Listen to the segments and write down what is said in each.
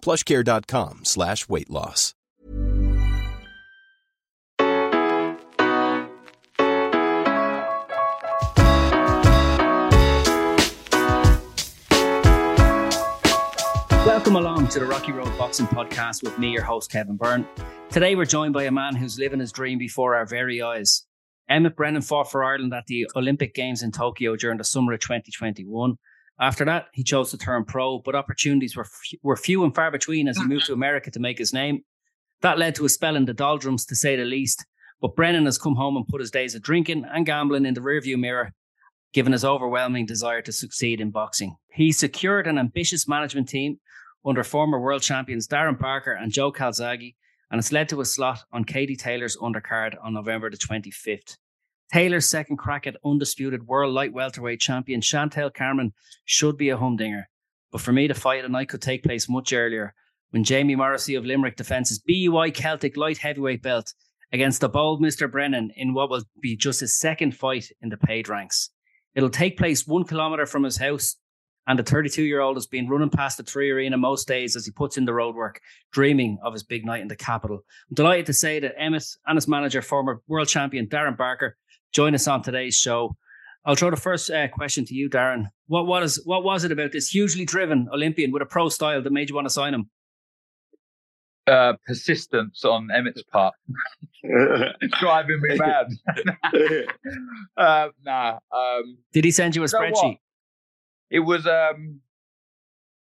plushcare.com slash weight loss. Welcome along to the Rocky Road Boxing Podcast with me, your host, Kevin Byrne. Today, we're joined by a man who's living his dream before our very eyes. Emmet Brennan fought for Ireland at the Olympic Games in Tokyo during the summer of 2021. After that, he chose to turn pro, but opportunities were, f- were few and far between as he moved to America to make his name. That led to a spell in the doldrums, to say the least. But Brennan has come home and put his days of drinking and gambling in the rearview mirror, given his overwhelming desire to succeed in boxing. He secured an ambitious management team under former world champions Darren Barker and Joe Calzaghe, and it's led to a slot on Katie Taylor's undercard on November the 25th. Taylor's second crack at undisputed world light welterweight champion Chantelle Cameron should be a humdinger. But for me, the fight the night could take place much earlier when Jamie Morrissey of Limerick defends his BUI Celtic light heavyweight belt against the bold Mr. Brennan in what will be just his second fight in the paid ranks. It'll take place one kilometre from his house, and the 32 year old has been running past the 3Arena most days as he puts in the roadwork, dreaming of his big night in the capital. I'm delighted to say that Emmet and his manager, former world champion Darren Barker, join us on today's show. I'll throw the first uh, question to you, Darren. What was what was it about this hugely driven Olympian with a pro style that made you want to sign him? Uh, persistence on Emmet's part, driving me mad. uh, nah. Um, Did he send you a you know what? spreadsheet? It was, um,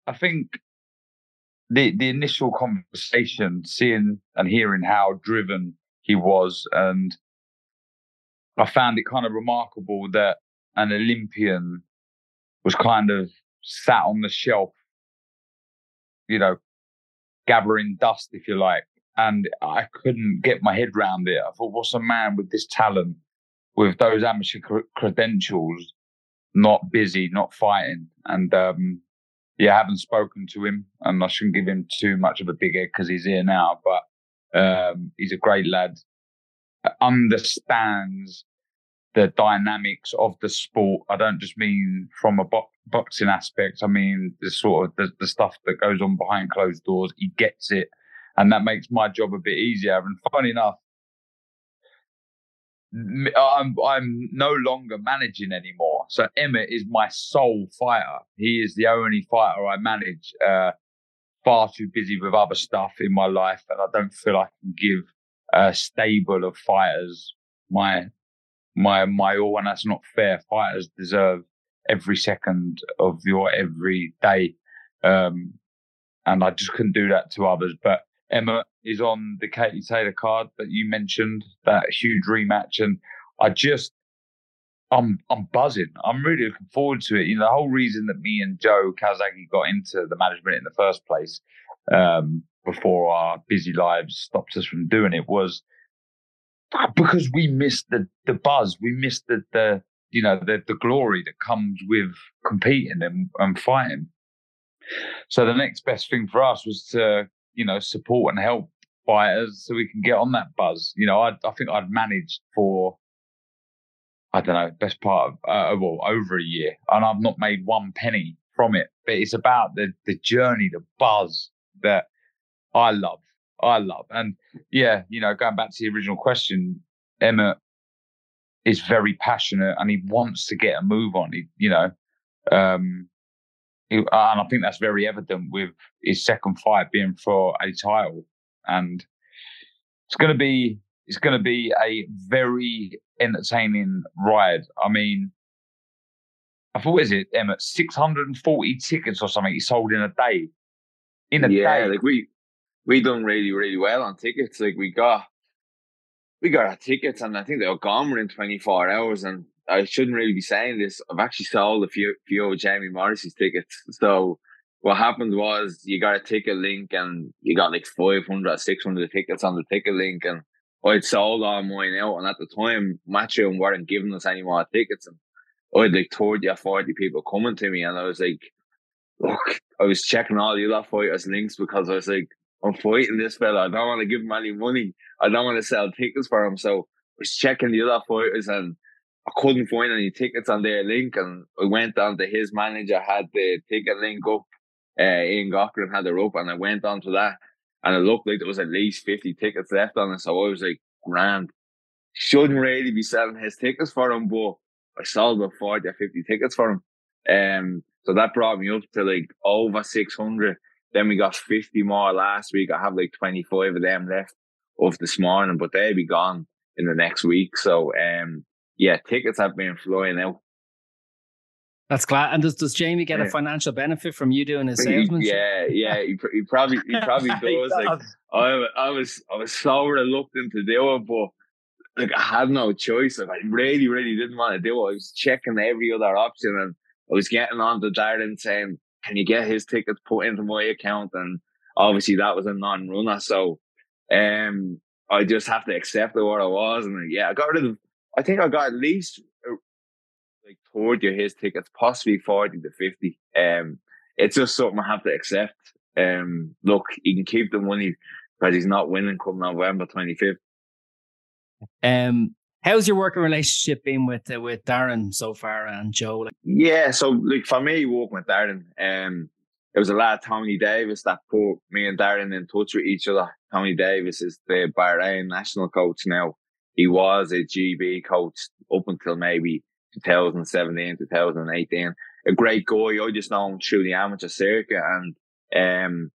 I think, the the initial conversation, seeing and hearing how driven he was, and I found it kind of remarkable that an Olympian was kind of sat on the shelf, you know, gathering dust, if you like. And I couldn't get my head round it. I thought, what's a man with this talent, with those amateur cr- credentials, not busy, not fighting? And um, yeah, I haven't spoken to him, and I shouldn't give him too much of a big head because he's here now. But um, he's a great lad, understands the dynamics of the sport. I don't just mean from a bo- boxing aspect. I mean the sort of the, the stuff that goes on behind closed doors. He gets it, and that makes my job a bit easier. And funny enough, I'm I'm no longer managing anymore. So Emmet is my sole fighter. He is the only fighter I manage. Uh, far too busy with other stuff in my life, and I don't feel I can give a stable of fighters my my my all, and that's not fair. Fighters deserve every second of your every day, um, and I just couldn't do that to others. But Emmet is on the Katie Taylor card that you mentioned, that huge rematch, and I just. I'm I'm buzzing. I'm really looking forward to it. You know, the whole reason that me and Joe Calzaghe got into the management in the first place, um, before our busy lives stopped us from doing it, was because we missed the the buzz, we missed the the you know the the glory that comes with competing and, and fighting. So the next best thing for us was to you know support and help fighters so we can get on that buzz. You know, I I think I'd managed for I don't know best part of uh, well over a year, and I've not made one penny from it. But it's about the the journey, the buzz that I love. I love. And yeah, you know, going back to the original question, Emmet is very passionate and he wants to get a move on. He, you know, um, he, and I think that's very evident with his second fight being for a title. and it's going to be it's going to be a very entertaining ride. I mean, I thought is it Emmet six hundred and forty tickets or something he sold in a day. In a yeah, day, like we we done really really well on tickets. Like we got we got our tickets, and I think they were gone within twenty four hours. And I shouldn't really be saying this. I've actually sold a few few of Jamie Morris's tickets. So what happened was you got a ticket link, and you got like 500 or 600 tickets on the ticket link, and I'd sold all mine out. And at the time, Matchroom weren't giving us any more tickets, and I had like 30 or 40 people coming to me, and I was like, look, I was checking all the other fighters' links because I was like, I'm fighting this fella. I don't want to give him any money. I don't want to sell tickets for him. So I was checking the other fighters and I couldn't find any tickets on their link. And I went on to his manager, had the ticket link up. Uh, Ian Cochran had it up and I went on to that. And it looked like there was at least 50 tickets left on it. So I was like, grand. Shouldn't really be selling his tickets for him, but I sold about 40 or 50 tickets for him. Um, so that brought me up to like over 600. Then we got 50 more last week. I have like 25 of them left of this morning, but they'll be gone in the next week. So, um, yeah, tickets have been flying out. That's glad. And does, does Jamie get yeah. a financial benefit from you doing his salesmanship? Yeah, yeah, he, he probably he probably does. like I, I was I was so reluctant to do it, but like I had no choice. Like I really, really didn't want to do it. I was checking every other option and I was getting on to Darren saying, Can you get his tickets put into my account? And obviously that was a non runner. So um I just have to accept what I was. And yeah, I got rid of I think I got at least uh, like 40 of his tickets, possibly 40 to 50. Um it's just something I have to accept. Um look, he can keep the money because he's not winning come November 25th. Um, how's your working relationship been with uh, with Darren so far and Joe? Yeah, so like for me, working with Darren, um, it was a lot of Tony Davis that put me and Darren in touch with each other. Tony Davis is the Bahrain national coach now. He was a GB coach up until maybe 2017, 2018. A great guy. I just know him through the amateur circuit. And um,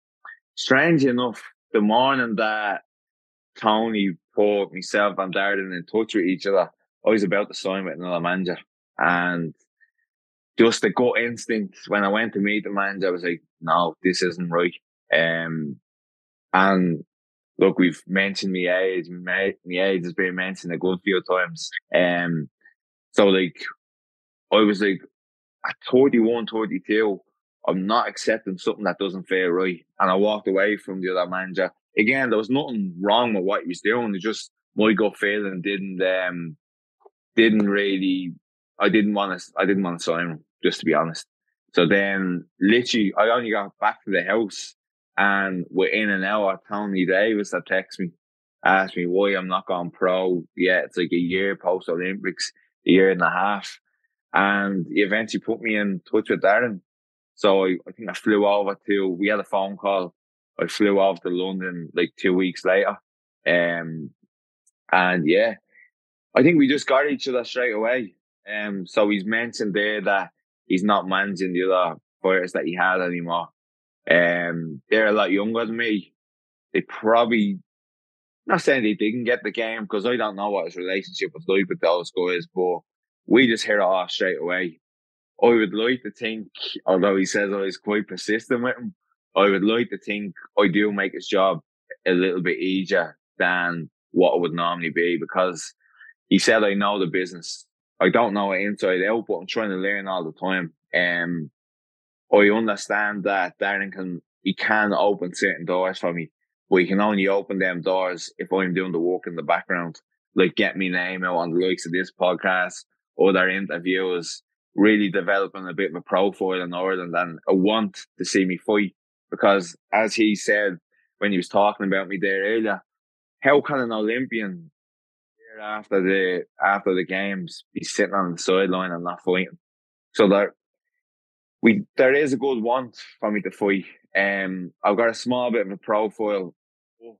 strange enough, the morning that Tony put myself and Darren in touch with each other. I was about to sign with another manager. And just the gut instinct when I went to meet the manager, I was like, no, this isn't right. Um, and look, we've mentioned my age. My, my age has been mentioned a good few times. Um, so like, I was like, at 31, 32, I'm not accepting something that doesn't feel right. And I walked away from the other manager again, there was nothing wrong with what he was doing. It just my gut feeling didn't um didn't really I didn't want to I didn't want to sign him, just to be honest. So then literally I only got back to the house and within an hour Tony Davis that texted me, asked me why I'm not going pro yet. It's like a year post Olympics, a year and a half. And he eventually put me in touch with Darren. So I, I think I flew over to we had a phone call I flew off to London like two weeks later. Um, and yeah, I think we just got each other straight away. Um, so he's mentioned there that he's not managing the other players that he had anymore. Um, they're a lot younger than me. They probably, not saying they didn't get the game because I don't know what his relationship was like with those guys, but we just hit it off straight away. I would like to think, although he says I was quite persistent with him, I would like to think I do make his job a little bit easier than what it would normally be because he said I know the business. I don't know it inside out, but I'm trying to learn all the time. Um, I understand that Darren can he can open certain doors for me, but he can only open them doors if I'm doing the work in the background, like get me name out on the likes of this podcast, other interviews, really developing a bit of a profile in Ireland. And I want to see me fight because as he said when he was talking about me there earlier, how can an Olympian after the after the games be sitting on the sideline and not fighting? So there we there is a good want for me to fight. Um I've got a small bit of a profile oh,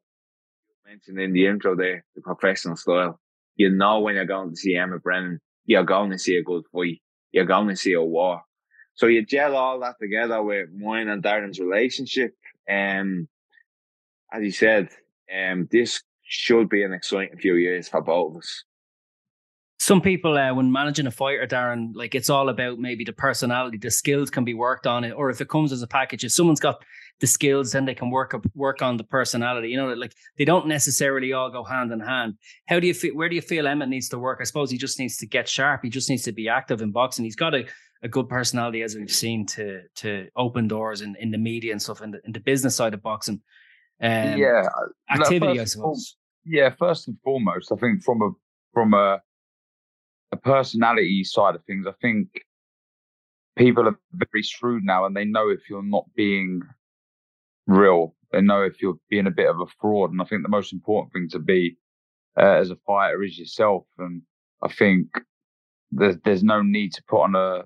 mentioned in the intro there, the professional style. You know when you're going to see Emmet Brennan, you're going to see a good fight. You're going to see a war. So you gel all that together with mine and Darren's relationship. Um, as he said, um, this should be an exciting few years for both of us some people uh, when managing a fighter darren like it's all about maybe the personality the skills can be worked on it or if it comes as a package if someone's got the skills then they can work up work on the personality. You know like they don't necessarily all go hand in hand. How do you feel where do you feel emmet needs to work? I suppose he just needs to get sharp. He just needs to be active in boxing. He's got a, a good personality as we've seen to to open doors in, in the media and stuff in the, in the business side of boxing. Um, yeah activity i suppose. yeah first and foremost i think from a from a a personality side of things, I think people are very shrewd now and they know if you're not being real. They know if you're being a bit of a fraud. And I think the most important thing to be uh, as a fighter is yourself. And I think there's, there's no need to put on a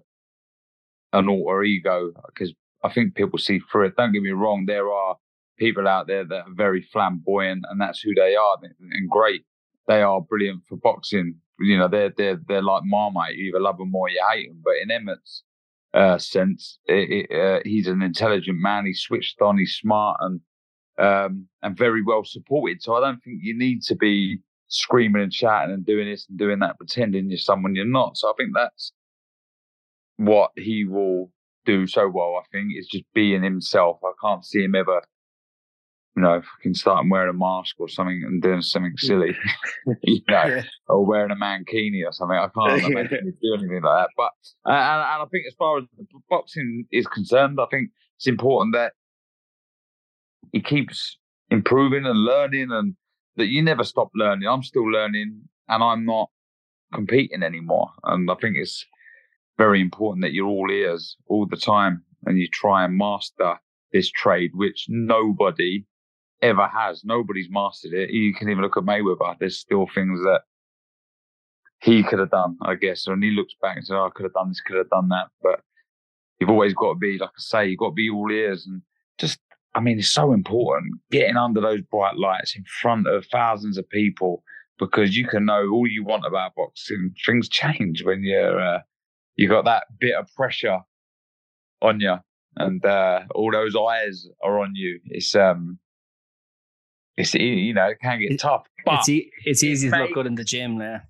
an alter ego because I think people see through it. Don't get me wrong, there are people out there that are very flamboyant and that's who they are and great. They are brilliant for boxing you know, they're they're they're like Marmite. You either love them or you hate them. But in Emmet's uh, sense, it, it, uh, he's an intelligent man. He's switched on. He's smart and um, and very well supported. So I don't think you need to be screaming and shouting and doing this and doing that, pretending you're someone you're not. So I think that's what he will do so well. I think is just being himself. I can't see him ever you know, fucking starting wearing a mask or something and doing something silly, you know, yeah. or wearing a mankini or something. I can't imagine do anything like that. But uh, and, and I think as far as boxing is concerned, I think it's important that he keeps improving and learning, and that you never stop learning. I'm still learning, and I'm not competing anymore. And I think it's very important that you're all ears all the time, and you try and master this trade, which nobody ever has. Nobody's mastered it. You can even look at Mayweather. There's still things that he could have done, I guess. And he looks back and says, oh, I could have done this, could have done that. But you've always got to be, like I say, you've got to be all ears and just, I mean, it's so important getting under those bright lights in front of thousands of people because you can know all you want about boxing. Things change when you're, uh, you got that bit of pressure on you and uh, all those eyes are on you. It's um, it's you know it can get tough, but it's, e- it's easy it to look good in the gym there.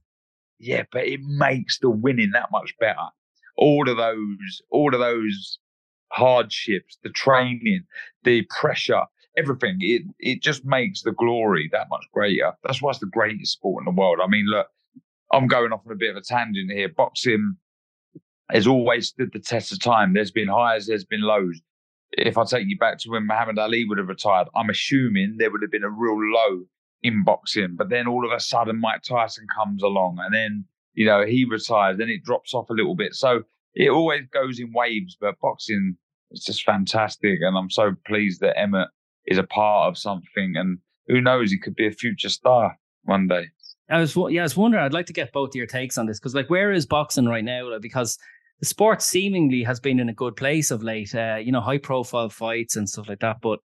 Yeah, but it makes the winning that much better. All of those, all of those hardships, the training, the pressure, everything. It it just makes the glory that much greater. That's why it's the greatest sport in the world. I mean, look, I'm going off on a bit of a tangent here. Boxing has always stood the test of time. There's been highs, there's been lows if I take you back to when Muhammad Ali would have retired, I'm assuming there would have been a real low in boxing. But then all of a sudden, Mike Tyson comes along, and then you know he retires. Then it drops off a little bit. So it always goes in waves. But boxing is just fantastic, and I'm so pleased that Emmet is a part of something. And who knows, he could be a future star one day. I was yeah, I was wondering. I'd like to get both of your takes on this because, like, where is boxing right now? Because the sport seemingly has been in a good place of late. Uh, you know, high profile fights and stuff like that. But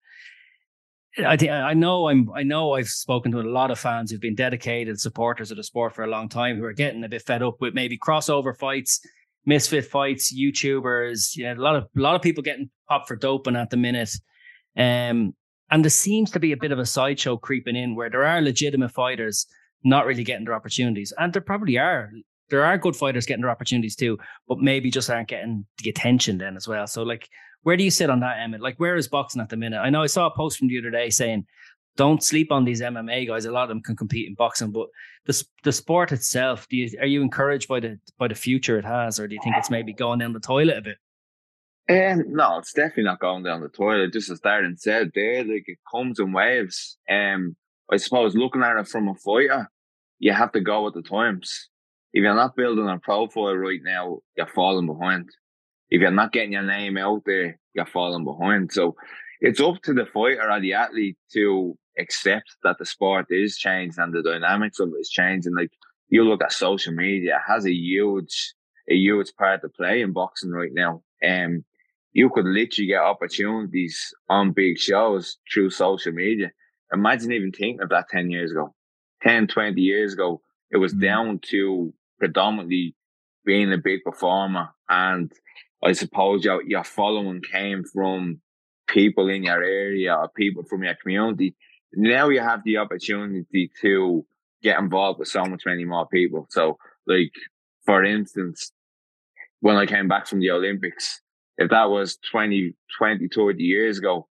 I think I know I'm I know I've spoken to a lot of fans who've been dedicated supporters of the sport for a long time who are getting a bit fed up with maybe crossover fights, misfit fights, YouTubers. You know, a lot of a lot of people getting popped for doping at the minute. Um, and there seems to be a bit of a sideshow creeping in where there are legitimate fighters not really getting their opportunities, and there probably are there are good fighters getting their opportunities too, but maybe just aren't getting the attention then as well. So like, where do you sit on that, Emmet? Like, where is boxing at the minute? I know I saw a post from the other day saying, don't sleep on these MMA guys. A lot of them can compete in boxing, but the the sport itself, do you are you encouraged by the by the future it has, or do you think it's maybe going down the toilet a bit? Um, no, it's definitely not going down the toilet. Just as Darren said there, like it comes in waves. Um, I suppose looking at it from a fighter, you have to go with the times if you're not building a profile right now, you're falling behind. If you're not getting your name out there, you're falling behind. So it's up to the fighter or the athlete to accept that the sport is changing and the dynamics of it is changing. Like you look at social media, it has a huge, a huge part to play in boxing right now. And um, you could literally get opportunities on big shows through social media. Imagine even thinking of that 10 years ago, 10, 20 years ago. It was mm-hmm. down to predominantly being a big performer. And I suppose your, your following came from people in your area or people from your community. now you have the opportunity to get involved with so much many more people. So, like for instance, when I came back from the Olympics, if that was 20, 20, 30 years ago,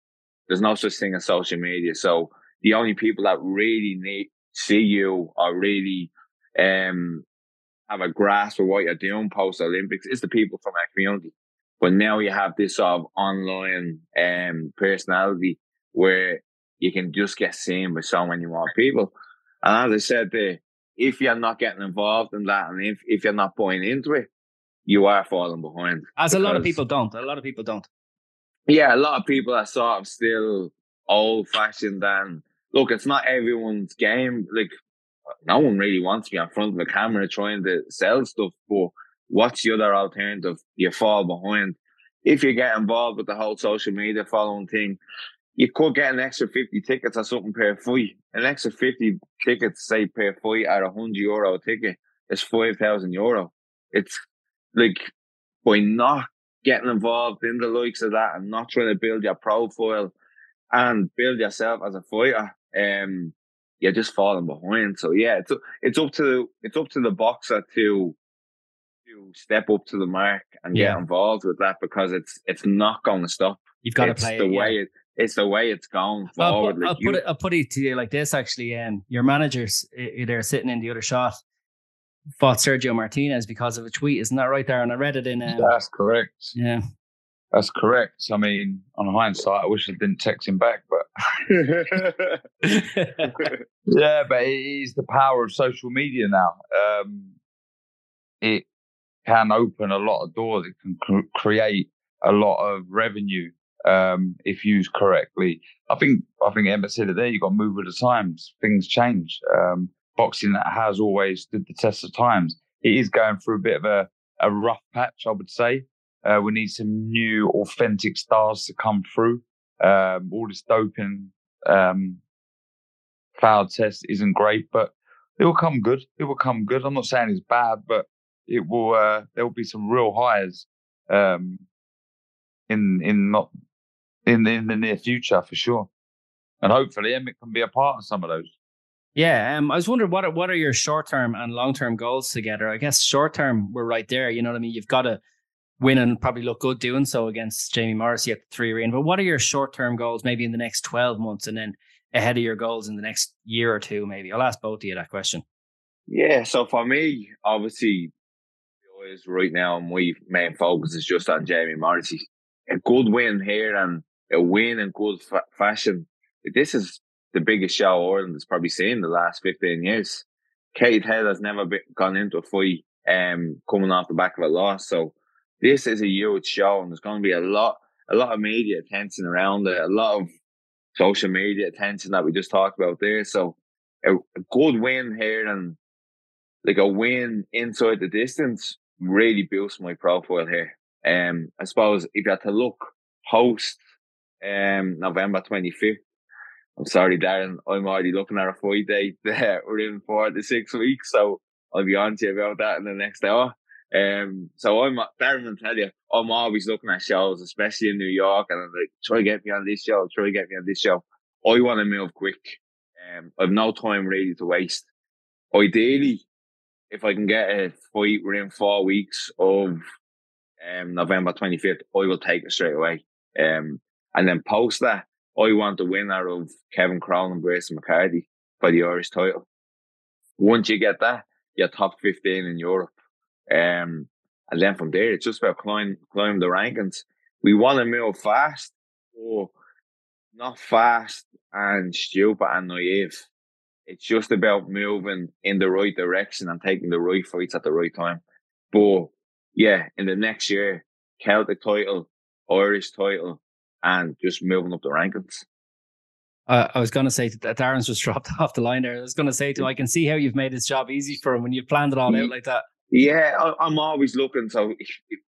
there's no such thing as social media. So the only people that really need see you or really um have a grasp of what you're doing post Olympics is the people from our community. But now you have this sort of online um personality where you can just get seen by so many more people. And as I said there, if you're not getting involved in that and if, if you're not buying into it, you are falling behind. As a lot of people don't. A lot of people don't. Yeah, a lot of people are sort of still old fashioned and look, it's not everyone's game. Like no one really wants be in front of the camera trying to sell stuff, but what's the other alternative? You fall behind. If you get involved with the whole social media following thing, you could get an extra 50 tickets or something per fight. An extra 50 tickets, say, per fight at a 100 euro ticket is 5,000 euro. It's like by not getting involved in the likes of that and not trying to build your profile and build yourself as a fighter, um, you're just falling behind. So yeah, it's it's up to it's up to the boxer to to step up to the mark and yeah. get involved with that because it's it's not going to stop. You've got it's to play the it, way yeah. it it's the way it's going I'll, forward. put, like I'll you, put it. I'll put it to you like this. Actually, um, your manager's uh, there sitting in the other shot fought Sergio Martinez because of a tweet. Isn't that right there? And I read it in. Um, That's correct. yeah. That's correct. I mean, on hindsight, I wish I didn't text him back, but yeah, but it is the power of social media now. Um, it can open a lot of doors. It can cr- create a lot of revenue um, if used correctly. I think I think Emmet said it there. You got to move with the times. Things change. Um, boxing that has always stood the test of times. It is going through a bit of a, a rough patch, I would say. Uh, we need some new, authentic stars to come through. Um, all this doping um, cloud test isn't great, but it will come good. It will come good. I'm not saying it's bad, but it will. Uh, there will be some real highs um, in in not in in the near future for sure, and hopefully Emmet can be a part of some of those. Yeah, um, I was wondering what are, what are your short term and long term goals together? I guess short term we're right there. You know what I mean? You've got to win and probably look good doing so against Jamie Morrissey at the three ring. But what are your short term goals, maybe in the next twelve months, and then ahead of your goals in the next year or two? Maybe I'll ask both of you that question. Yeah, so for me, obviously, is right now my main focus is just on Jamie Morrissey. A good win here and a win in good fa- fashion. This is the biggest show Ireland has probably seen the last 15 years. Kate Head has never been, gone into a fight um, coming off the back of a loss. So this is a huge show and there's going to be a lot, a lot of media attention around it, a lot of social media attention that we just talked about there. So a, a good win here and like a win inside the distance really boosts my profile here. Um, I suppose if you had to look post um November 25th, I'm sorry, Darren, I'm already looking at a fight date there within four to six weeks, so I'll be on to you about that in the next hour. Um, so I'm Darren will tell you, I'm always looking at shows, especially in New York, and I'm like, try to get me on this show, try to get me on this show. I want to move quick. Um, I've no time really to waste. Ideally, if I can get a fight within four weeks of um, November 25th, I will take it straight away. Um, and then post that, I want the winner of Kevin Crown and Grayson McCarthy for the Irish title. Once you get that, you're top 15 in Europe. Um, and then from there, it's just about climb, climb the rankings. We want to move fast, or not fast and stupid and naive. It's just about moving in the right direction and taking the right fights at the right time. But yeah, in the next year, Celtic title, Irish title, and just moving up the rankings. Uh, I was going to say that Darren's just dropped off the line there. I was going to say to him, I can see how you've made his job easy for him when you've planned it all out like that. Yeah, I, I'm always looking. So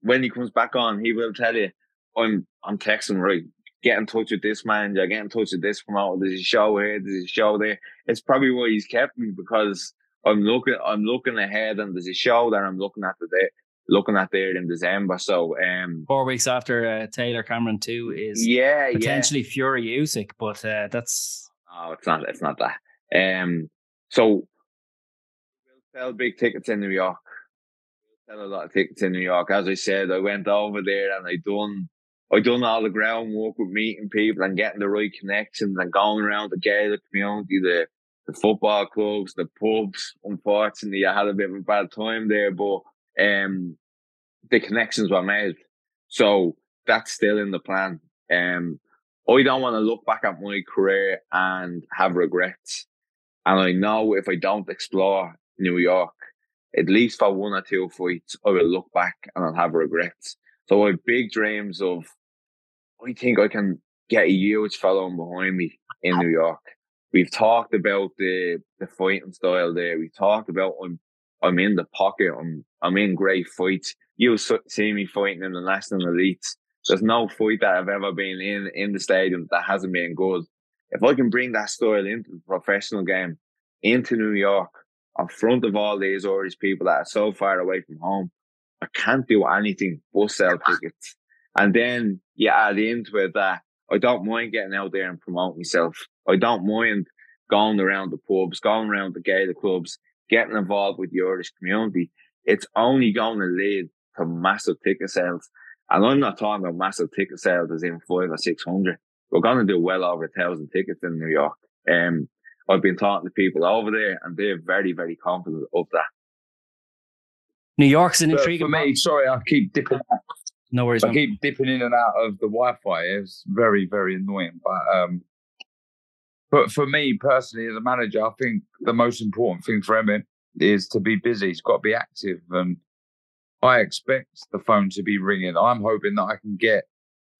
when he comes back on, he will tell you, I'm I'm texting right. Get in touch with this manager. Get in touch with this promoter. There's a show here. There's a show there. It's probably why he's kept me because I'm looking. I'm looking ahead, and there's a show that I'm looking at today. Looking at there in December. So um, Four weeks after uh, Taylor Cameron two is yeah, potentially Fury Usyk, but uh, that's Oh, it's not. It's not that. Um, so we'll sell big tickets in New York. Sell a lot of tickets in New York. As I said, I went over there and I done I done all the groundwork with meeting people and getting the right connections and going around the Gaelic community, the the football clubs, the pubs. Unfortunately, I had a bit of a bad time there, but um, the connections were made. So that's still in the plan. Um, I don't want to look back at my career and have regrets. And I know if I don't explore New York, at least for one or two fights, I will look back and I'll have regrets. So I have big dreams of, I think I can get a huge following behind me in New York. We've talked about the the fighting style there. We talked about I'm I'm in the pocket. I'm I'm in great fights. You'll see me fighting in the national elites. There's no fight that I've ever been in in the stadium that hasn't been good. If I can bring that style into the professional game, into New York, in front of all these Irish people that are so far away from home, I can't do anything but sell tickets. And then you add into it that I don't mind getting out there and promoting myself. I don't mind going around the pubs, going around the Gaelic clubs, getting involved with the Irish community. It's only going to lead to massive ticket sales. And I'm not talking about massive ticket sales as in five or six hundred. We're going to do well over a thousand tickets in New York. Um, I've been talking to people over there and they're very, very confident of that. New York's an intriguing. For me, sorry, I keep dipping. No worries. I man. keep dipping in and out of the Wi-Fi. It's very, very annoying. But um, but for me personally, as a manager, I think the most important thing for Emmet is to be busy. He's got to be active, and I expect the phone to be ringing. I'm hoping that I can get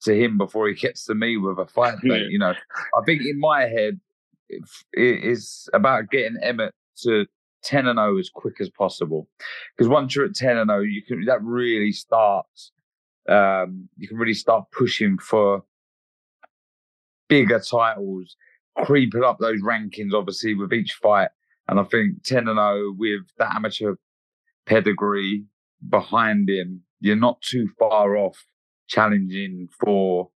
to him before he gets to me with a fight date. You know, I think in my head, it is about getting Emmet to 10 and 0 as quick as possible. Because once you're at 10 and 0, you can that really starts um, you can really start pushing for bigger titles, creeping up those rankings obviously with each fight. And I think 10 and 0 with that amateur pedigree behind him, you're not too far off challenging for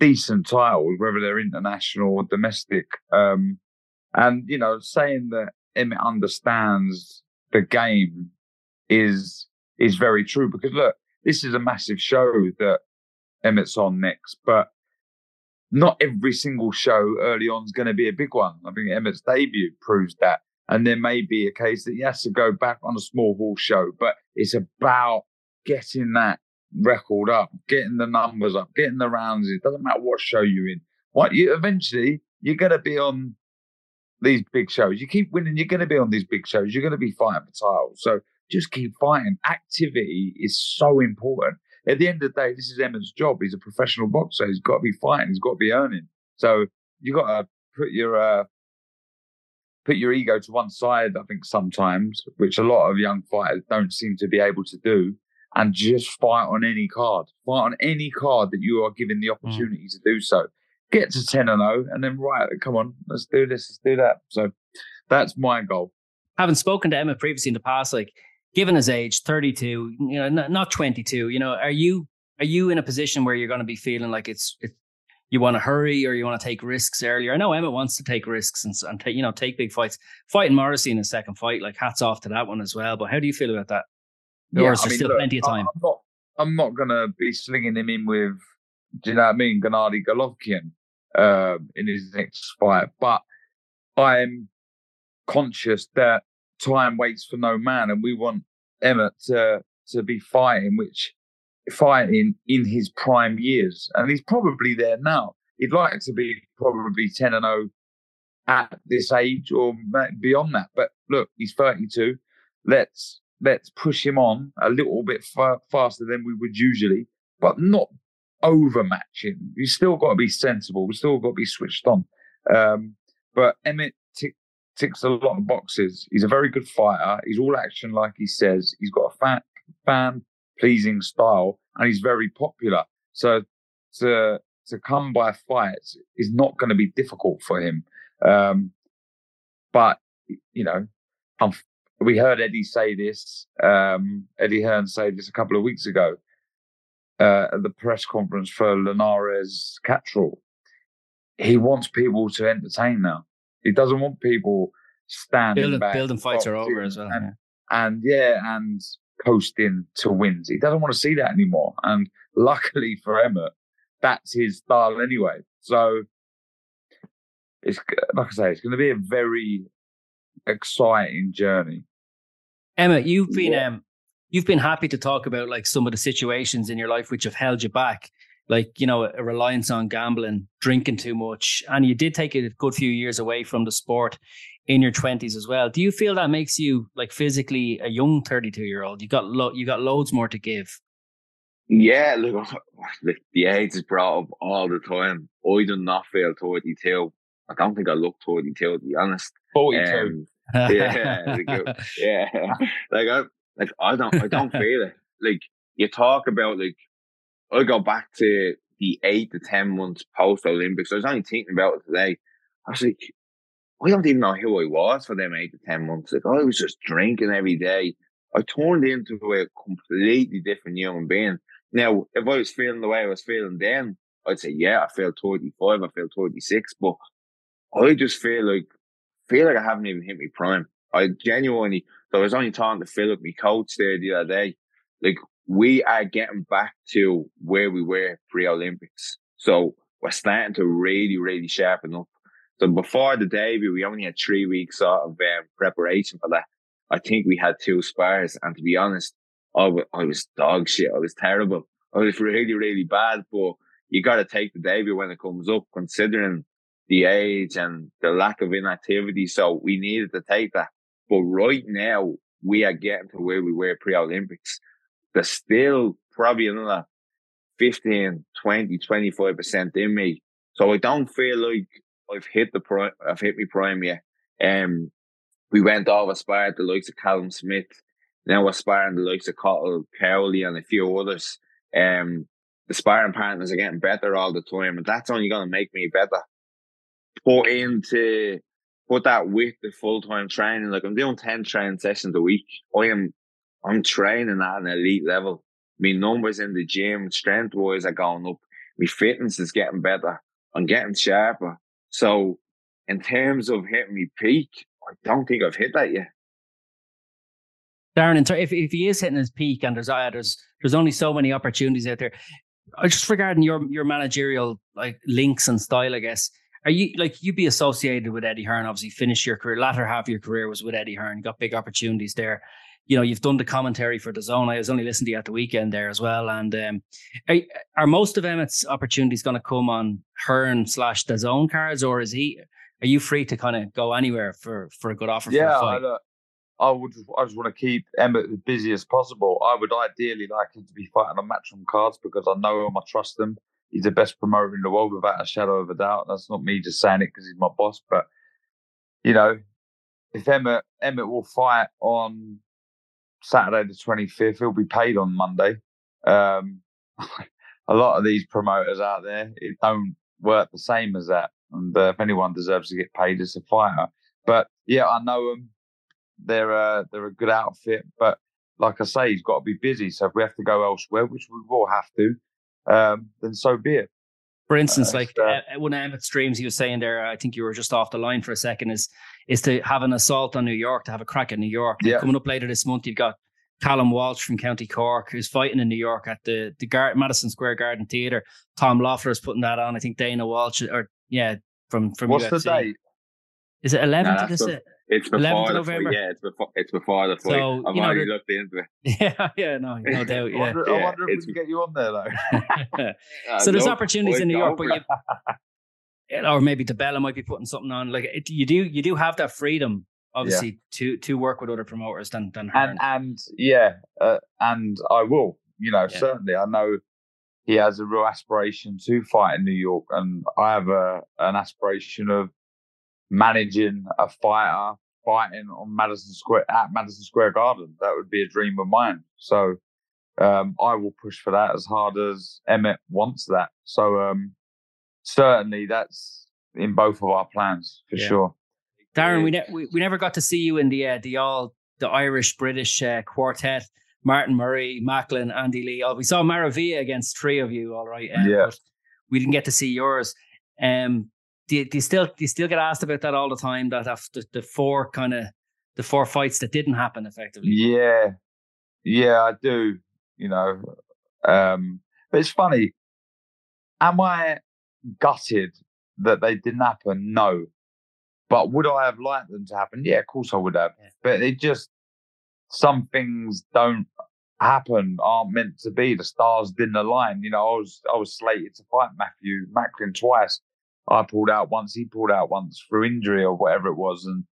decent titles, whether they're international or domestic. Um, and, you know, saying that Emmet understands the game is is very true because look, this is a massive show that Emmet's on next, but not every single show early on is going to be a big one. I think Emmet's debut proves that. And there may be a case that he has to go back on a small hall show, but it's about getting that record up, getting the numbers up, getting the rounds. It doesn't matter what show you're in. What you eventually you're going to be on these big shows. You keep winning, you're going to be on these big shows. You're going to be fighting for titles. So just keep fighting. Activity is so important. At the end of the day, this is Emmet's job. He's a professional boxer. He's got to be fighting. He's got to be earning. So you got to put your uh, put your ego to one side. I think sometimes, which a lot of young fighters don't seem to be able to do, and just fight on any card. Fight on any card that you are given the mm. opportunity mm. to do so get to 10 and 0 and then right come on let's do this let's do that so that's my goal having spoken to emmet previously in the past like given his age 32 you know not, not 22 you know are you are you in a position where you're going to be feeling like it's, it's you want to hurry or you want to take risks earlier. I know Emmet wants to take risks and, and take, you know, take big fights. Fighting Morrissey in a second fight, like hats off to that one as well. But how do you feel about that? Or yeah, is there I mean, still look, plenty of time? I'm not, I'm not going to be slinging him in with, do you know what I mean, Gennady Golovkin um, in his next fight. But I'm conscious that time waits for no man, and we want Emmet to to be fighting, which fighting in his prime years, and he's probably there now. He'd like to be probably ten and zero oh at this age or beyond that. But look, he's 32. Let's let's push him on a little bit faster than we would usually, but not overmatching. You still got to be sensible. We still got to be switched on. Um, but Emmet t- ticks a lot of boxes. He's a very good fighter. He's all action, like he says. He's got a fan, fan pleasing style, and he's very popular. So to to come by fights is not going to be difficult for him. Um, but you know, I'm, we heard Eddie say this. Um, Eddie Hearn say this a couple of weeks ago uh, at the press conference for Linares Catterall. he wants people to entertain now. He doesn't want people standing building, back, building fights are over as well. And, yeah. and yeah, and coasting to wins. He doesn't want to see that anymore. And luckily for Emmet, that's his style anyway. So it's like I say, it's going to be a very exciting journey. Emmet, you've been Yeah. um, you've been happy to talk about like some of the situations in your life which have held you back, like you know a reliance on gambling, drinking too much, and you did take a good few years away from the sport in your twenties as well. Do you feel that makes you like physically a young thirty-two year old? You got lo- you got loads more to give. Yeah, look, look, the age is brought up all the time. I do not feel 32. I don't think I look 32, to be honest. 42. Um, yeah, like, yeah. Like I, like I don't, I don't feel it. Like you talk about, like I go back to the eight to ten months post Olympics. I was only thinking about it today. I was like, I don't even know who I was for them eight to ten months. Like I was just drinking every day. I turned into a completely different human being. Now, if I was feeling the way I was feeling then, I'd say, yeah, I feel 35, I feel 36, but I just feel like, feel like I haven't even hit my prime. I genuinely, so I was only talking to Philip, my coach there the other day, like we are getting back to where we were pre-Olympics. So we're starting to really, really sharpen up. So before the debut, we only had three weeks sort of um, preparation for that. I think we had two spars, and to be honest, I I was dog shit. I was terrible. I was really, really bad. But you got to take the debut when it comes up, considering the age and the lack of inactivity. So we needed to take that. But right now, we are getting to where we were pre-Olympics. There's still probably another 15, 20, 25% in me. So I don't feel like I've hit the prime, I've hit my prime yet. Um, we went over sparred the likes of Callum Smith. Now we're sparring the likes of Cottle, Cowley and a few others. Um, the sparring partners are getting better all the time, and that's only going to make me better. Put into put that with the full time training. Like I'm doing ten training sessions a week. I am I'm training at an elite level. My numbers in the gym, strength wise, are going up. My fitness is getting better. I'm getting sharper. So, in terms of hitting my peak, I don't think I've hit that yet. Darren, if if he is hitting his peak and there's uh, there's there's only so many opportunities out there, just regarding your your managerial like links and style, I guess. Are you like you'd be associated with Eddie Hearn? Obviously, finished your career. Latter half of your career was with Eddie Hearn. Got big opportunities there. You know, you've done the commentary for DAZN. I was only listening to you at the weekend there as well. And um, are, are most of Emmet's opportunities going to come on Hearn slash DAZN cards, or is he? Are you free to kind of go anywhere for for a good offer? yeah, for a I, fight? look, I would. I just want to keep Emmet as busy as possible. I would ideally like him to be fighting on matchroom cards because I know him, I trust him. He's the best promoter in the world without a shadow of a doubt. That's not me just saying it because he's my boss, but you know, if Emmet Emmet will fight on Saturday the twenty fifth, he'll be paid on Monday. Um, a lot of these promoters out there it don't work the same as that, and uh, if anyone deserves to get paid, it's a fighter. But yeah, I know them. They're a they're a good outfit, but like I say, he's got to be busy. So if we have to go elsewhere, which we will have to, um, then so be it. For instance, Uh, like uh, one of Emmet's dreams, he was saying there, I think you were just off the line for a second, is is to have an assault on New York, to have a crack at New York. Yeah. Coming up later this month, you've got Callum Walsh from County Cork, who's fighting in New York at the the Gar- Madison Square Garden Theatre. Tom Loeffler is putting that on. I think Dana Walsh, or yeah, from from What's UFC. the date? Is it 11th? Nah, of this? that's the- It's 11th before of the November. fight. Yeah, it's before it's before the fight. So, I've you know, already the- looked into it. Yeah, yeah, no, no doubt. I Yeah. I Yeah, wonder if we can get you on there though. Uh, so there's look, opportunities in New go York, but you, or maybe DiBella might be putting something on. Like it, you do, you do have that freedom, obviously, to to work with other promoters than than Hearn. and and yeah, uh, and I will. You know, Yeah. certainly. I know he has a real aspiration to fight in New York, and I have a an aspiration of managing a fighter fighting on Madison Square at Madison Square Garden. That would be a dream of mine. So um, I will push for that as hard as Emmet wants that. So um, certainly that's in both of our plans for Yeah. sure. Darren, we, ne- we we never got to see you in the uh, the all the Irish British uh, quartet. Martin Murray, Macklin, Andy Lee. Oh, we saw Maravilla against three of you, all right. um, Yeah. But we didn't get to see yours. Um, do you, do you still do you still get asked about that all the time? That after the four kind of the four fights that didn't happen effectively. Yeah, yeah, I do. You know, um, but it's funny. Am I gutted that they didn't happen? No. But would I have liked them to happen? Yeah, of course I would have. Yeah. But it just some things don't happen, aren't meant to be. The stars didn't align. You know, I was I was slated to fight Matthew Macklin twice. I pulled out once, he pulled out once through injury or whatever it was, and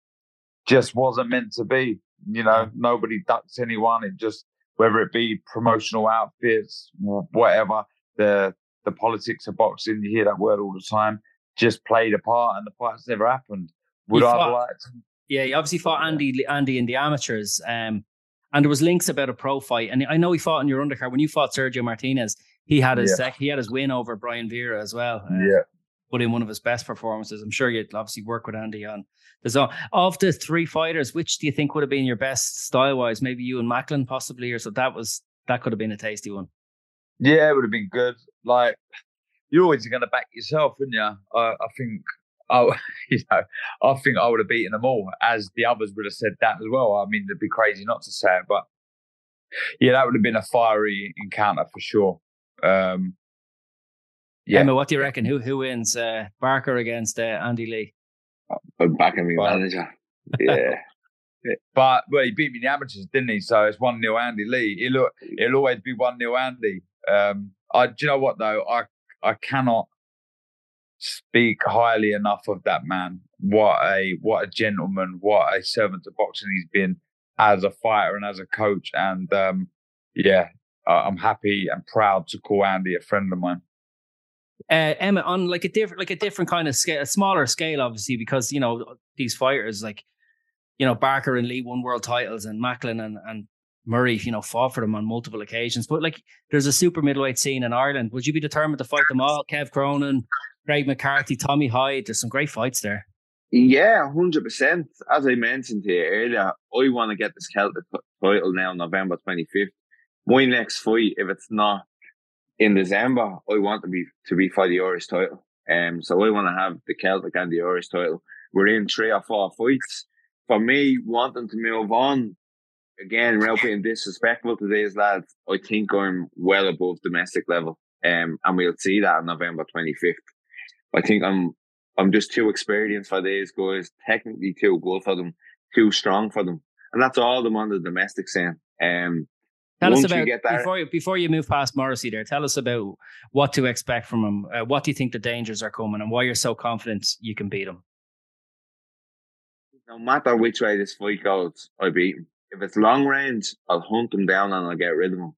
just wasn't meant to be. You know, nobody ducks anyone. It just whether it be promotional outfits, whatever, the the politics of boxing, you hear that word all the time, just played a part and the fight's never happened. Would I have liked Yeah, he obviously fought Andy Andy in the amateurs. Um and there was links about a pro fight. And I know he fought in your undercard. When you fought Sergio Martinez, he had his yeah. sec, he had his win over Brian Vera as well. Uh, yeah. Put in one of his best performances. I'm sure you'd obviously work with Andy on all, of the three fighters, which do you think would have been your best style wise? Maybe you and Macklin possibly, or so that was that could have been a tasty one. Yeah, it would have been good. Like you're always going to back yourself, wouldn't you? I, I think oh, you know, I think I would have beaten them all, as the others would have said that as well. I mean, it'd be crazy not to say it, but yeah, that would have been a fiery encounter for sure. Um, yeah. Emmet, what do you reckon? Who who wins? Uh, Barker against uh, Andy Lee? I'm backing my manager. Yeah. But well, he beat me in the amateurs, didn't he? So it's one 0 Andy Lee. It'll it'll always be one 0 Andy. Um, I do you know what though? I I cannot speak highly enough of that man. What a what a gentleman, what a servant to boxing he's been as a fighter and as a coach. And um, yeah, I'm happy and proud to call Andy a friend of mine. Uh, Emmet, on like a different, like a different kind of scale, a smaller scale, obviously, because you know these fighters, like you know Barker and Lee won world titles, and Macklin and and Murray, you know, fought for them on multiple occasions. But like, there's a super middleweight scene in Ireland. Would you be determined to fight them all? Kev Cronin, Craig McCarthy, Tommy Hyde. There's some great fights there. Yeah, hundred percent. As I mentioned you earlier, I want to get this Celtic title now, November twenty fifth. My next fight, if it's not in December, I want to be to be for the Irish title. Um, so I want to have the Celtic and the Irish title. We're in three or four fights. For me, wanting to move on, again, without being disrespectful to these lads, I think I'm well above domestic level. Um, and we'll see that on November 25th. I think I'm I'm just too experienced for these guys, technically too good for them, too strong for them. And that's all them on the domestic scene. Um, Tell us about before you, before you move past Morrissey. There, tell us about what to expect from him. Uh, what do you think the dangers are coming, and why you're so confident you can beat him? No matter which way this fight goes, I beat him. If it's long range, I'll hunt him down and I'll get rid of him.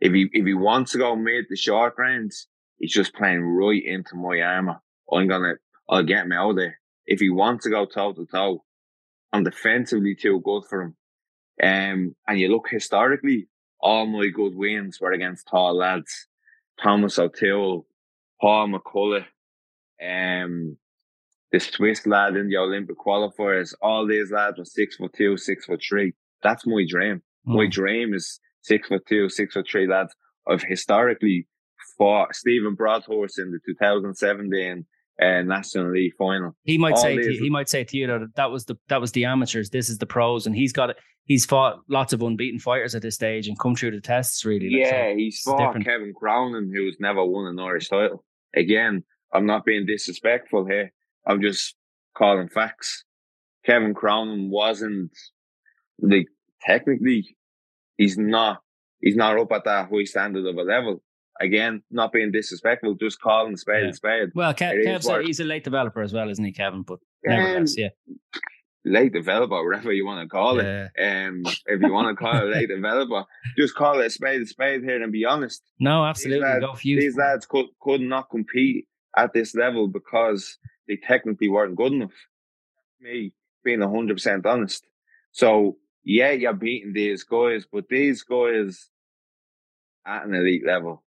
If he if he wants to go mid the short range, he's just playing right into my armor. I'm gonna I'll get him out there. If he wants to go toe to toe, I'm defensively too good for him. Um, and you look historically, all my good wins were against tall lads. Thomas O'Toole, Paul McCullough, um, the Swiss lad in the Olympic qualifiers. All these lads were six foot two, six foot three. That's my dream. Mm. My dream is six foot two, six foot three lads. I've historically fought Stephen Broadhurst in the 2017 uh, National League final. He might All say to, he might say to you that that was the that was the amateurs. This is the pros, and he's got it. He's fought lots of unbeaten fighters at this stage and come through the tests. Really, yeah, so he's fought different. Kevin Cronin, who's never won an Irish title. Again, I'm not being disrespectful here. I'm just calling facts. Kevin Cronin wasn't like technically he's not he's not up at that high standard of a level again, not being disrespectful, just calling spade yeah. spade. Well, Kev, Kev said he's a late developer as well, isn't he, Kevin? But nevertheless, um, yeah. Late developer, whatever you want to call it. Yeah. Um, if you want to call it a late developer, just call it a spade a spade here and be honest. No, absolutely. These lads, these lads could, could not compete at this level because they technically weren't good enough. Me being hundred percent honest. So yeah, you're beating these guys, but these guys at an elite level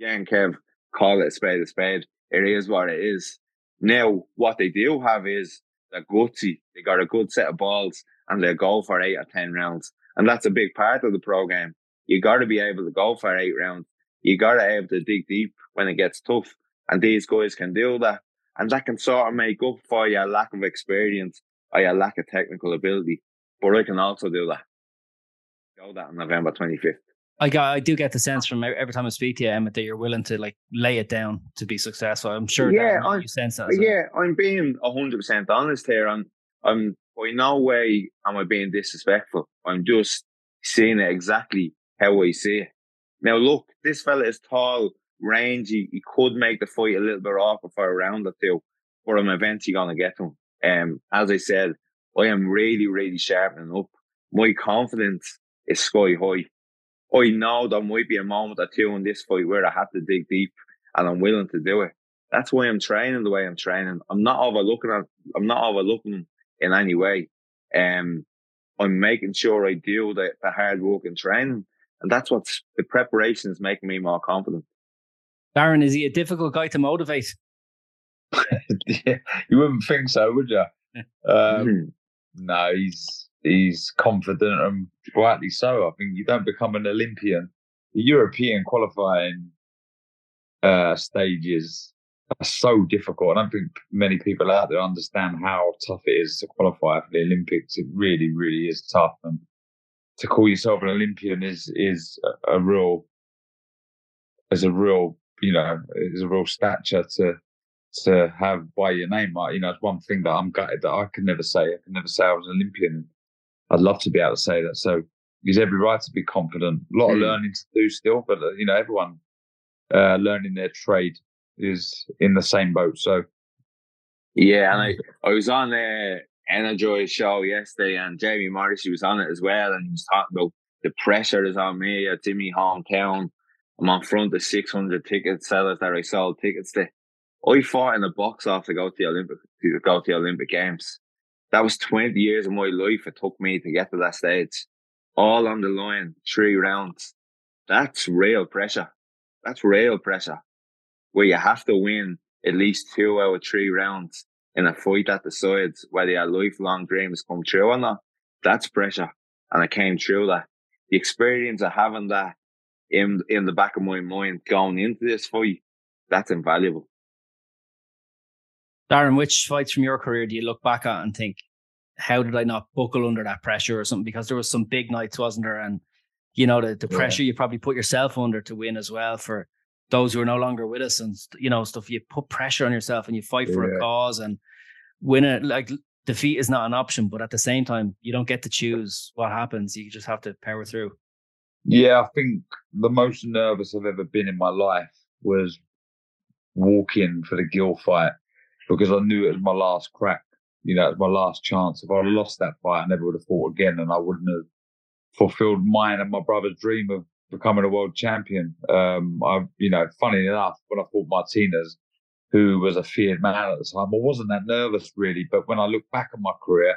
again, Kev, call it a spade a spade. It is what it is. Now, what they do have is they're gutsy. They got a good set of balls and they go for eight or 10 rounds. And that's a big part of the program. You got to be able to go for eight rounds. You got to be able to dig deep when it gets tough. And these guys can do that. and that can sort of make up for your lack of experience or your lack of technical ability. But I can also do that. Go that on November 25th. I got, I do get the sense from every time I speak to you, Emmet, that you're willing to like lay it down to be successful. I'm sure. Yeah, I, you sense that. Yeah, I'm being hundred percent honest here. I'm, I'm by no way am I being disrespectful. I'm just seeing it exactly how I see it. Now, look, this fella is tall, rangy. He could make the fight a little bit awkward for a round or two, but I'm eventually going to get him. Um, as I said, I am really, really sharpening up. My confidence is sky high. I know there might be a moment or two in this fight where I have to dig deep and I'm willing to do it. That's why I'm training the way I'm training. I'm not overlooking it. I'm not overlooking in any way. Um, I'm making sure I do the, the hard work and training. And that's what the preparation is making me more confident. Darren, is he a difficult guy to motivate? yeah, you wouldn't think so, would you? Um, mm-hmm. No, he's he's confident and rightly so. I think you don't become an Olympian. The European qualifying uh, stages are so difficult. I don't think many people out there understand how tough it is to qualify for the Olympics. It really, really is tough. And to call yourself an Olympian is is a, real is a real you know is a real stature to to have by your name. You know, it's one thing that I'm gutted that I can never say. I can never say I was an Olympian. I'd love to be able to say that. So he's every right to be confident. A lot mm. of learning to do still, but uh, you know, everyone uh, learning their trade is in the same boat. So yeah, and I, I was on the Energy show yesterday, and Jamie Morrissey was on it as well, and he was talking about the pressure is on me at Jimmy hometown. I'm on front of 600 ticket sellers that I sold tickets to. I fought in a box off to go to the Olympic to go to the Olympic Games that was 20 years of my life it took me to get to that stage. All on the line, three rounds. That's real pressure. That's real pressure. Where you have to win at least two out of three rounds in a fight that decides whether your lifelong dreams come true or not. That's pressure. And I came through that. The experience of having that in in the back of my mind going into this fight, that's invaluable. Darren, which fights from your career do you look back at and think, how did I not buckle under that pressure or something? Because there was some big nights, wasn't there? And you know, the, the pressure you probably put yourself under to win as well for those who are no longer with us and you know, stuff. You put pressure on yourself and you fight for yeah. a cause and win it. Like defeat is not an option, but at the same time, you don't get to choose what happens. You just have to power through. Yeah, I think the most nervous I've ever been in my life was walking for the Geale fight because I knew it was my last crack. You know, it was my last chance. If I lost that fight, I never would have fought again, and I wouldn't have fulfilled mine and my brother's dream of becoming a world champion. Um, I, you know, funny enough, when I fought Martinez, who was a feared man at the time, I wasn't that nervous really. But when I look back on my career,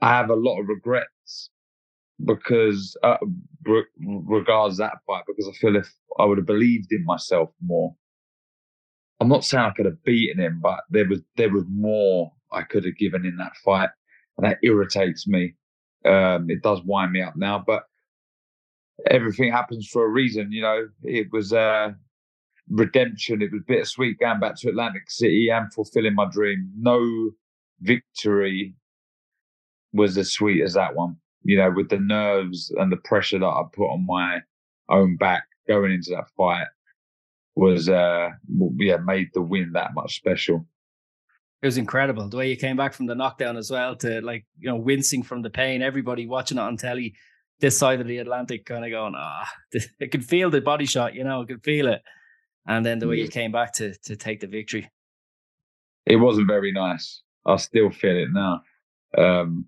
I have a lot of regrets because uh, regards that fight because I feel if I would have believed in myself more, I'm not saying I could have beaten him, but there was there was more I could have given in that fight, and that irritates me. Um, it does wind me up now, but everything happens for a reason. You know, it was uh, redemption. It was bittersweet going back to Atlantic City and fulfilling my dream. No victory was as sweet as that one. You know, with the nerves and the pressure that I put on my own back going into that fight was uh yeah made the win that much special. It was incredible the way you came back from the knockdown as well to like you know wincing from the pain. Everybody watching it on telly, this side of the Atlantic, kind of going ah, it could feel the body shot, you know, it could feel it, and then the way you came back to to take the victory. It wasn't very nice. I still feel it now. Um,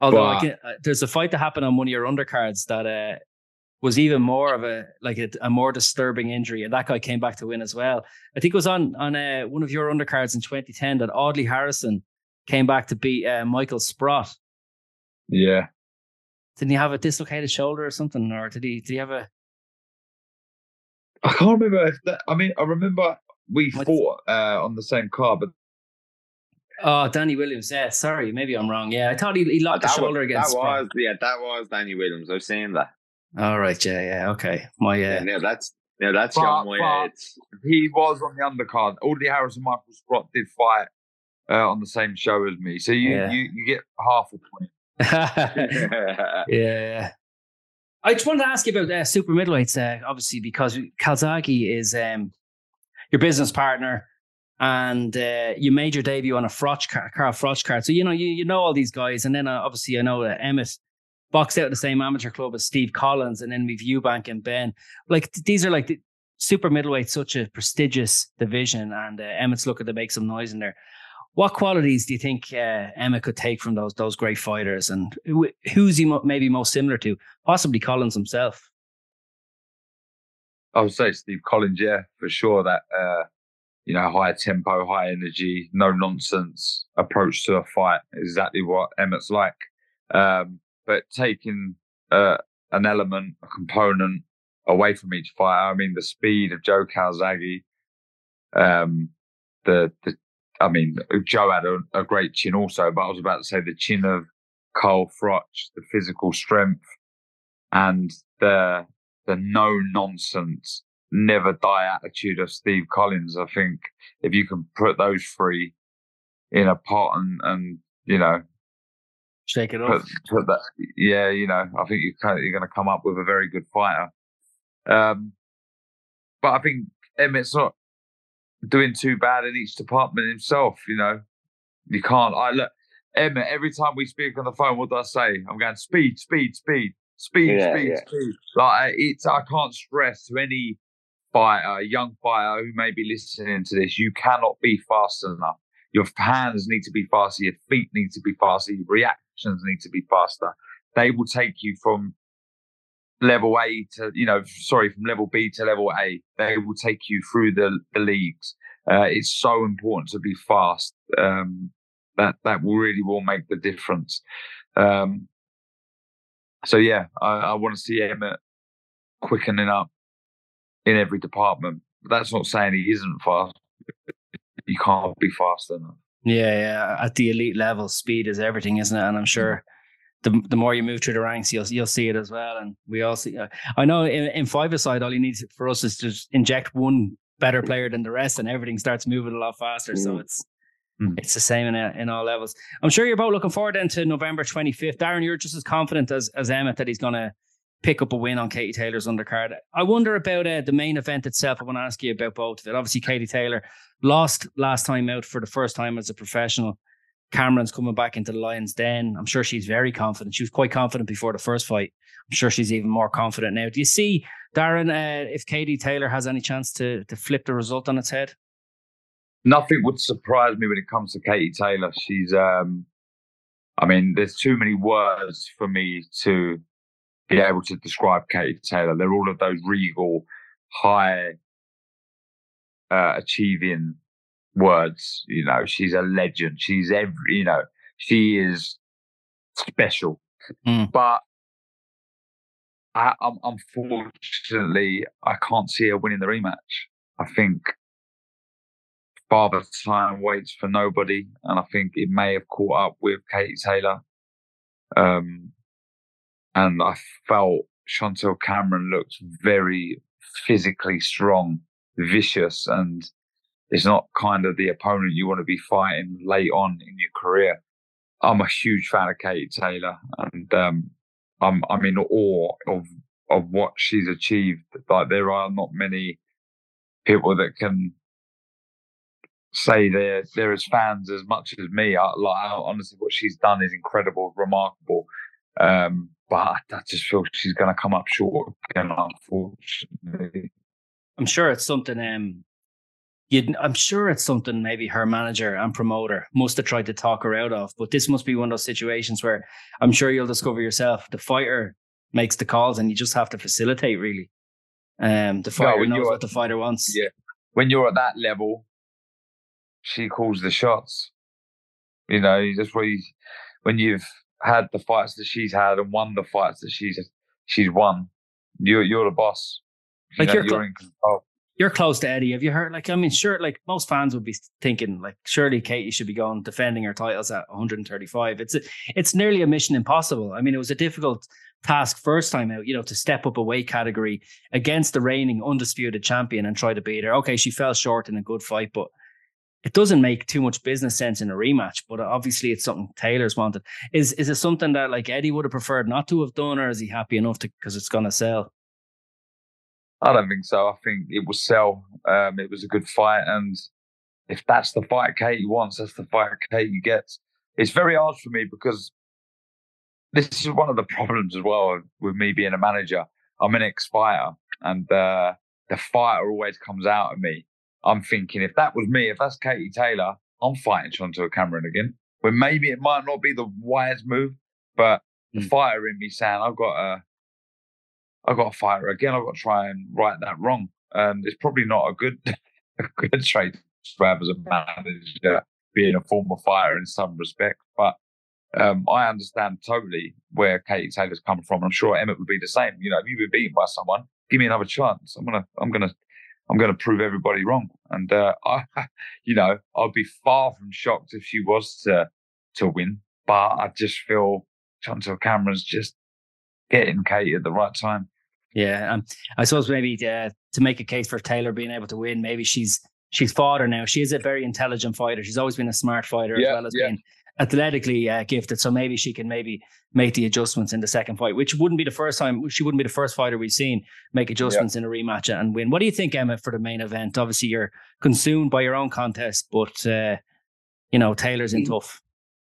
Although but, can, uh, there's a fight that happened on one of your undercards that uh, was even more of a like a, a, more disturbing injury, and that guy came back to win as well. I think it was on on uh, one of your undercards in 2010 that Audley Harrison came back to beat uh, Michael Sprott. Yeah. Didn't he have a dislocated shoulder or something, or did he? Did he have a? I can't remember if that. I mean, I remember we fought uh, on the same car, but Oh, Danny Williams. Yeah, sorry, maybe I'm wrong. Yeah, I thought he, he locked the shoulder was, against. That was yeah, that was Danny Williams. I was saying that. All right, yeah, yeah, okay. My uh, yeah, no, that's Now that's But- John Wyatt's. He was on the undercard. Audley Harris and Michael Sprott did fight uh, on the same show as me, so you Yeah. you, you get half a point. yeah, yeah. I just wanted to ask you about uh, super middleweights, uh, obviously, because Calzaghe is um, your business partner, and uh, you made your debut on a Froch card, Carl Froch card. So you know you you know all these guys, and then uh, obviously I know that Emmet boxed out the same amateur club as Steve Collins, and then we've Eubank and Benn. Like these are like the super middleweight, such a prestigious division, and uh, Emmet's looking to make some noise in there. What qualities do you think uh, Emmet could take from those those great fighters, and who, who's he mo- maybe most similar to? Possibly Collins himself. I would say Steve Collins, yeah, for sure. That uh, you know, high tempo, high energy, no nonsense approach to a fight. Exactly what Emmet's like. Um, but taking uh, an element, a component away from each fight. I mean, the speed of Joe Calzaghe. Um, the the, I mean, Joe had a, a great chin also, but I was about to say the chin of Carl Froch, the physical strength, and the the no nonsense, never die attitude of Steve Collins. I think if you can put those three in a pot and, and you know, Shake it put, up. put that, yeah, you know, I think you kind of, you're going to come up with a very good fighter. Um, but I think Emmet's not doing too bad in each department himself. You know, you can't. I look Emmet. Every time we speak on the phone, what do I say? I'm going speed, speed, speed, speed, Yeah, speed, yeah. speed. Like it's. I can't stress to any fighter, young fighter who may be listening to this, you cannot be fast enough. Your hands need to be faster. Your feet need to be faster. Your reactions need to be faster. They will take you from level A to, you know, sorry, from level B to level A. They will take you through the, the leagues. Uh, it's so important to be fast. Um, that, that will really will make the difference. Um, so yeah, I, I want to see Emmet quickening up in every department. That's not saying he isn't fast. You can't be fast enough. Yeah, yeah. At the elite level, speed is everything, isn't it? And I'm sure the the more you move through the ranks, you'll you'll see it as well. And we all see. Uh, I know in, in five aside, all you need for us is to just inject one better player than the rest, and everything starts moving a lot faster. So Mm. it's Mm. it's the same in in all levels. I'm sure you're both looking forward then to November 25th. Darren, you're just as confident as as Emmet that he's going to pick up a win on Katie Taylor's undercard. I wonder about uh, the main event itself. I want to ask you about both of it. Obviously, Katie Taylor lost last time out for the first time as a professional. Cameron's coming back into the Lions Den. I'm sure she's very confident. She was quite confident before the first fight. I'm sure she's even more confident now. Do you see, Darren, uh, if Katie Taylor has any chance to to flip the result on its head? Nothing would surprise me when it comes to Katie Taylor. She's, um, I mean, there's too many words for me to be able to describe Katie Taylor. They're all of those regal, high uh, achieving words. You know, she's a legend. She's every, you know, she is special. Mm. But I, um, unfortunately, I can't see her winning the rematch. I think Father Time waits for nobody, and I think it may have caught up with Katie Taylor. Um, and I felt Chantelle Cameron looked very physically strong, vicious, and it's not kind of the opponent you want to be fighting late on in your career. I'm a huge fan of Katie Taylor, and um, I'm I'm in awe of of what she's achieved. Like there are not many people that can say they're they're as fans as much as me. I, like I, honestly, what she's done is incredible, remarkable. Um, but I, just feel she's going to come up short again, unfortunately. I'm sure it's something. Um, you'd, I'm sure it's something maybe her manager and promoter must have tried to talk her out of. But this must be one of those situations where I'm sure you'll discover yourself. The fighter makes the calls, and you just have to facilitate. Really, um, the fighter when knows what the fighter wants. Yeah. When you're at that level, she calls the shots. You know, that's where you, when you've had the fights that she's had and won the fights that she's she's won, you're you're the boss. You Like know, you're you're cl- in control. You're close to Eddie. Have you heard? Like, I mean, sure. Like most fans would be thinking, like, surely Katie should be going defending her titles at 135. It's a, it's nearly a mission impossible. I mean, it was a difficult task first time out, you know, to step up a weight category against the reigning undisputed champion and try to beat her. Okay, she fell short in a good fight, but it doesn't make too much business sense in a rematch. But obviously, it's something Taylor's wanted. Is is it something that like Eddie would have preferred not to have done, or is he happy enough to because it's going to sell? I don't think so. I think it will sell. Um, it was a good fight, and if that's the fight Katie wants, that's the fight Katie gets. It's very hard for me because this is one of the problems as well with me being a manager. I'm an ex-fighter, and uh, the fighter always comes out of me. I'm thinking if that was me, if that's Katie Taylor, I'm fighting Chantelle Cameron again. When maybe it might not be the wise move, but the mm. fighter in me saying I've got a, I've got to fight her again. I've got to try and right that wrong. And it's probably not a good, a good trait to have as a manager, being a former fighter in some respect. But um, I understand totally where Katie Taylor's coming from. I'm sure Emmet would be the same. You know, if you've been beaten by someone, give me another chance. I'm gonna, I'm gonna, I'm gonna prove everybody wrong. And uh, I, you know, I'd be far from shocked if she was to to win. But I just feel Chantelle Cameron's just getting Katie at the right time. Yeah, um, I suppose maybe uh, to make a case for Taylor being able to win, maybe she's she's fought her now. She is a very intelligent fighter. She's always been a smart fighter yeah, as well as yeah. being athletically uh, gifted. So maybe she can maybe make the adjustments in the second fight, which wouldn't be the first time. She wouldn't be the first fighter we've seen make adjustments yeah. in a rematch and win. What do you think, Emmet, for the main event? Obviously, you're consumed by your own contest, but uh, you know Taylor's in tough.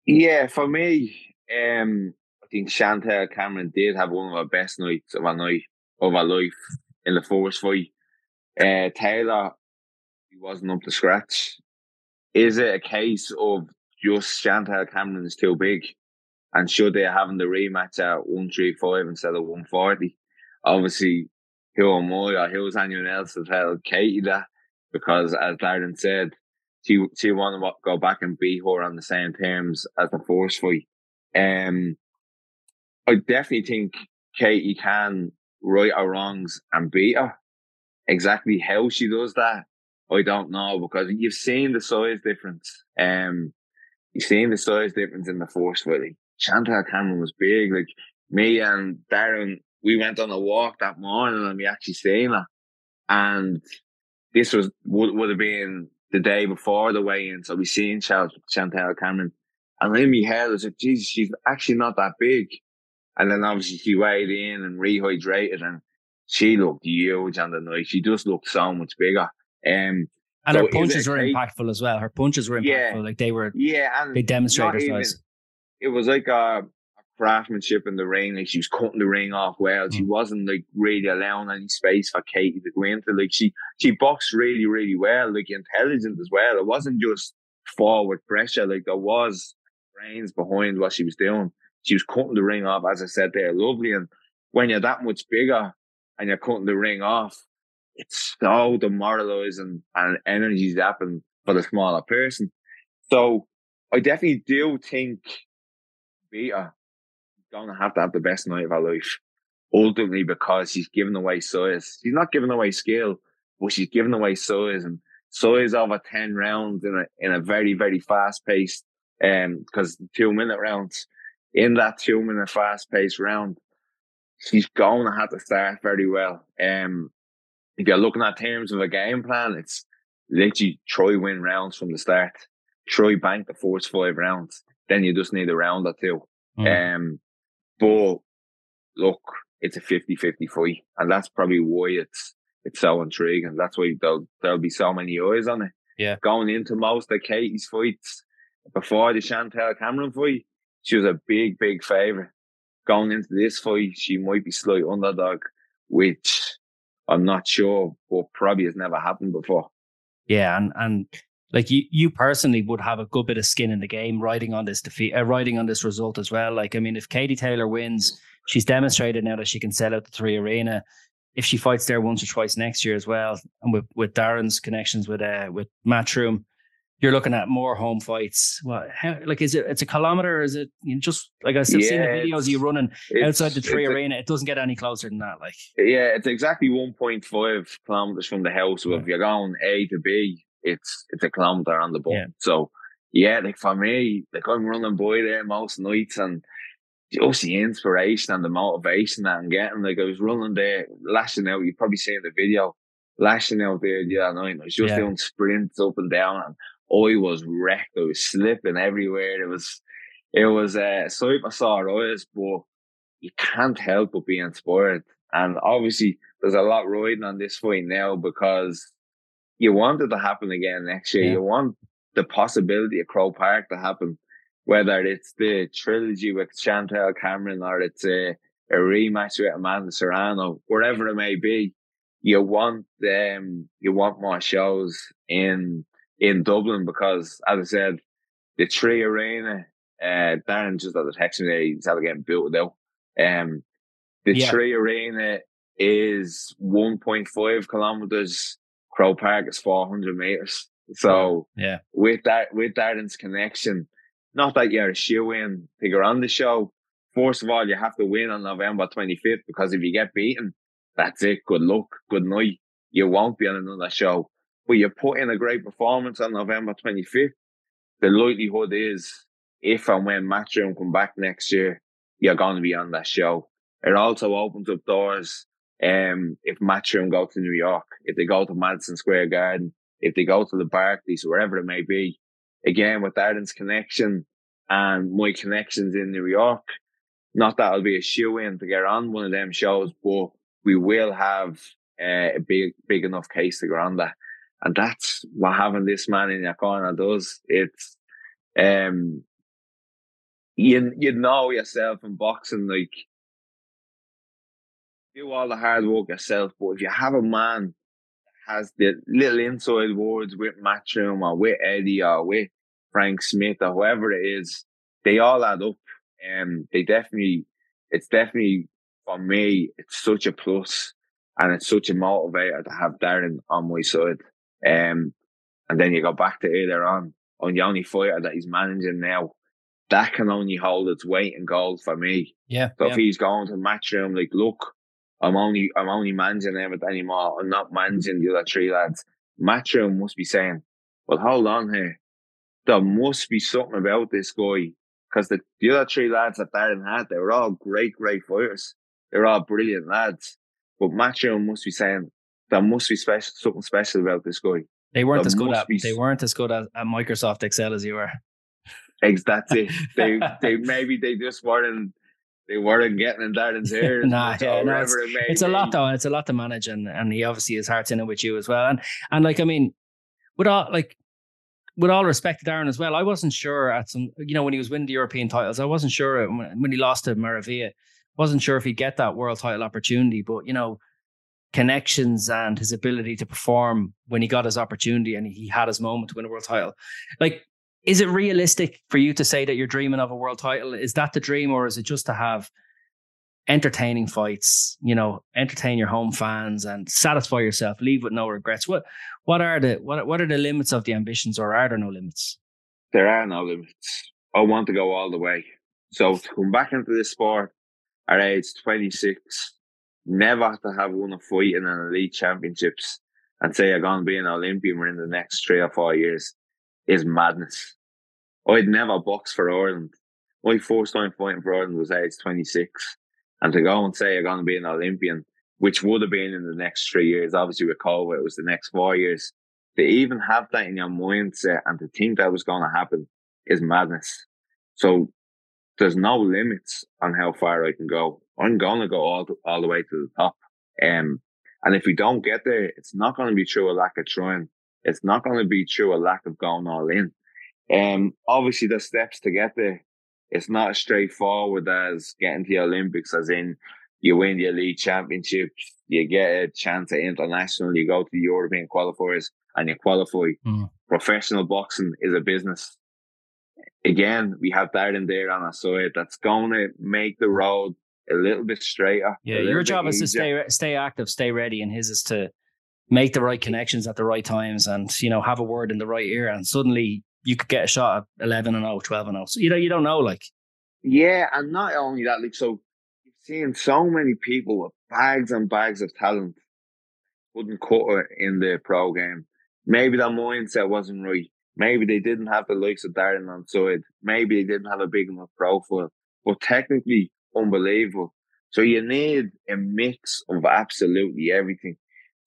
Yeah, for me, um, I think Chantelle Cameron did have one of her best nights of her night of her life in the first fight. Uh, Taylor, he wasn't up to scratch. Is it a case of just Cameron is too big? And should they having the rematch at 135 instead of 140? Obviously, who am I or who's anyone else to tell Katie that? Because as Darren said, she she want to go back and beat her on the same terms as the first fight. Um, I definitely think Katie can right or wrongs and beat her. Exactly how she does that, I don't know because you've seen the size difference. Um, you've the size difference in the force fight. Chantelle Cameron was big. Like me and Darren, we went on a walk that morning and we actually seen her. And this was would, would have been the day before the weigh-in, so we seen Chantelle Cameron. And in my head, I was like, Jesus, she's actually not that big. And then obviously she weighed in and rehydrated and she looked huge on the night. She just looked so much bigger. Um, and so her punches were impactful as well. Her punches were impactful. Yeah, like they were, yeah, and they demonstrated even, It was like a, a, craftsmanship in the ring. Like she was cutting the ring off well. Mm. She wasn't like really allowing any space for Katie to go into. Like she, she boxed really, really well. Like intelligent as well. It wasn't just forward pressure. Like there was brains behind what she was doing she was cutting the ring off, as I said there, lovely. And when you're that much bigger and you're cutting the ring off, it's so demoralizing and energy zapping for the smaller person. So I definitely do think Beta is going to have to have the best night of her life. Ultimately, because she's giving away size. She's not giving away skill, but she's giving away size and size over 10 rounds in a, in a very, very fast paced, um, because two minute rounds in that two minute fast paced round, she's going to have to start very well. Um, if you're looking at terms of a game plan, it's literally try win rounds from the start. Try bank the first five rounds. Then you just need a round or two. Mm. Um, but look, it's a 50-50 fight. And that's probably why it's it's so intriguing. That's why there'll, there'll be so many eyes on it. Yeah. Going into most of Katie's fights before the Chantelle Cameron fight, she was a big, big favourite. Going into this fight, she might be slight underdog, which I'm not sure, but probably has never happened before. Yeah, and and like you, you personally would have a good bit of skin in the game, riding on this defeat, uh, riding on this result as well. Like, I mean, if Katie Taylor wins, she's demonstrated now that she can sell out the 3Arena. If she fights there once or twice next year as well, and with with Darren's connections with uh with Matchroom, you're looking at more home fights. What, how, like, is it? It's a kilometer? Is it you know, just like I've yeah, seen the videos you running outside the 3Arena? A, it doesn't get any closer than that. Like, yeah, it's exactly 1.5 kilometers from the house. So yeah. if you're going A to B, it's it's a kilometer on the bump. Yeah. So yeah, like for me, like I'm running by there most nights, and just the inspiration and the motivation that I'm getting. Like I was running there, lashing out. You've probably seen the video, lashing out there the other night. I was just doing sprints up and down, and I was wrecked. I was slipping everywhere. It was, it was a uh, sight for sore eyes, but you can't help but be inspired. And obviously, there's a lot riding on this fight now because you want it to happen again next year. Yeah. You want the possibility of Croke Park to happen, whether it's the trilogy with Chantelle Cameron or it's a, a rematch with Amanda Serrano, wherever it may be. You want them, um, you want more shows in in Dublin because, as I said, the 3Arena, uh, Darren just had a text me there, he's had getting built out. Um, the yeah. 3Arena is 1.5 kilometers. Croke Park is 400 meters. So yeah, with that, with Darren's connection, not that you're a shoe in to go on the show. First of all, you have to win on November 25th because if you get beaten, that's it. Good luck. Good night. You won't be on another show. But you put in a great performance on November 25th. The likelihood is if and when Matchroom come back next year, you're going to be on that show. It also opens up doors. Um, if Matchroom go to New York, if they go to Madison Square Garden, if they go to the Barclays, wherever it may be, again with Darren's connection and my connections in New York, not that I'll be a shoe in to get on one of them shows, but we will have uh, a big, big enough case to go on that. And that's what having this man in your corner does. It's, um, you, you know yourself in boxing, like, do all the hard work yourself, but if you have a man that has the little inside words with Matchroom or with Eddie or with Frank Smith or whoever it is, they all add up. And um, they definitely, it's definitely for me, it's such a plus and it's such a motivator to have Darren on my side. Um, and then you go back to either on, on the only fighter that he's managing now. That can only hold its weight in gold for me. Yeah. So yeah. if he's going to Matchroom, like, look, I'm only I'm only managing them anymore. I'm not managing the other three lads. Matchroom must be saying, Well, hold on here. There must be something about this guy. Because the, the other three lads that Darren had, they were all great, great fighters. They were all brilliant lads. But Matchroom must be saying there must be special something special about this guy. They weren't there as good at be, they weren't as good at, at Microsoft Excel as you were. That's it. they they maybe they just weren't they weren't getting in Darren's ears. nah, yeah, no, it's, it it's a lot though. It's a lot to manage, and and he obviously his heart's in it with you as well. And and like I mean, with all like with all respect to Darren as well, I wasn't sure at some you know when he was winning the European titles, I wasn't sure when, when he lost to Maravilla, wasn't sure if he'd get that world title opportunity. But you know, connections and his ability to perform when he got his opportunity and he had his moment to win a world title, like is it realistic for you to say that you're dreaming of a world title? Is that the dream, or is it just to have entertaining fights? You know, entertain your home fans and satisfy yourself. Leave with no regrets. What what are the what what are the limits of the ambitions, or are there no limits? There are no limits. I want to go all the way. So to come back into this sport at age 26, never to have won a fight in an elite championships and say you're going to be an Olympian in the next three or four years is madness. I'd never boxed for Ireland. My first time fighting for Ireland was age 26. And to go and say you're going to be an Olympian, which would have been in the next three years, obviously with COVID, it was the next four years. To even have that in your mindset and to think that was going to happen is madness. So there's no limits on how far I can go. I'm going to go all, to, all the way to the top. Um, and if we don't get there, it's not going to be through a lack of trying. It's not going to be through a lack of going all in. Um, obviously, the steps to get there, it's not as straightforward as getting to the Olympics, as in you win the elite championships, you get a chance at international, you go to the European qualifiers, and you qualify. Mm. Professional boxing is a business. Again, we have Darren there on our side that's going to make the road a little bit straighter. Yeah, your job is to stay stay active, stay ready, and his is to make the right connections at the right times and you know have a word in the right ear and suddenly you could get a shot at 11 and 0 12 and 0 so you know you don't know like yeah and not only that like so you've seen so many people with bags and bags of talent wouldn't cut it in the pro game maybe that mindset wasn't right maybe they didn't have the likes of Darren on side maybe they didn't have a big enough profile but technically unbelievable. So you need a mix of absolutely everything.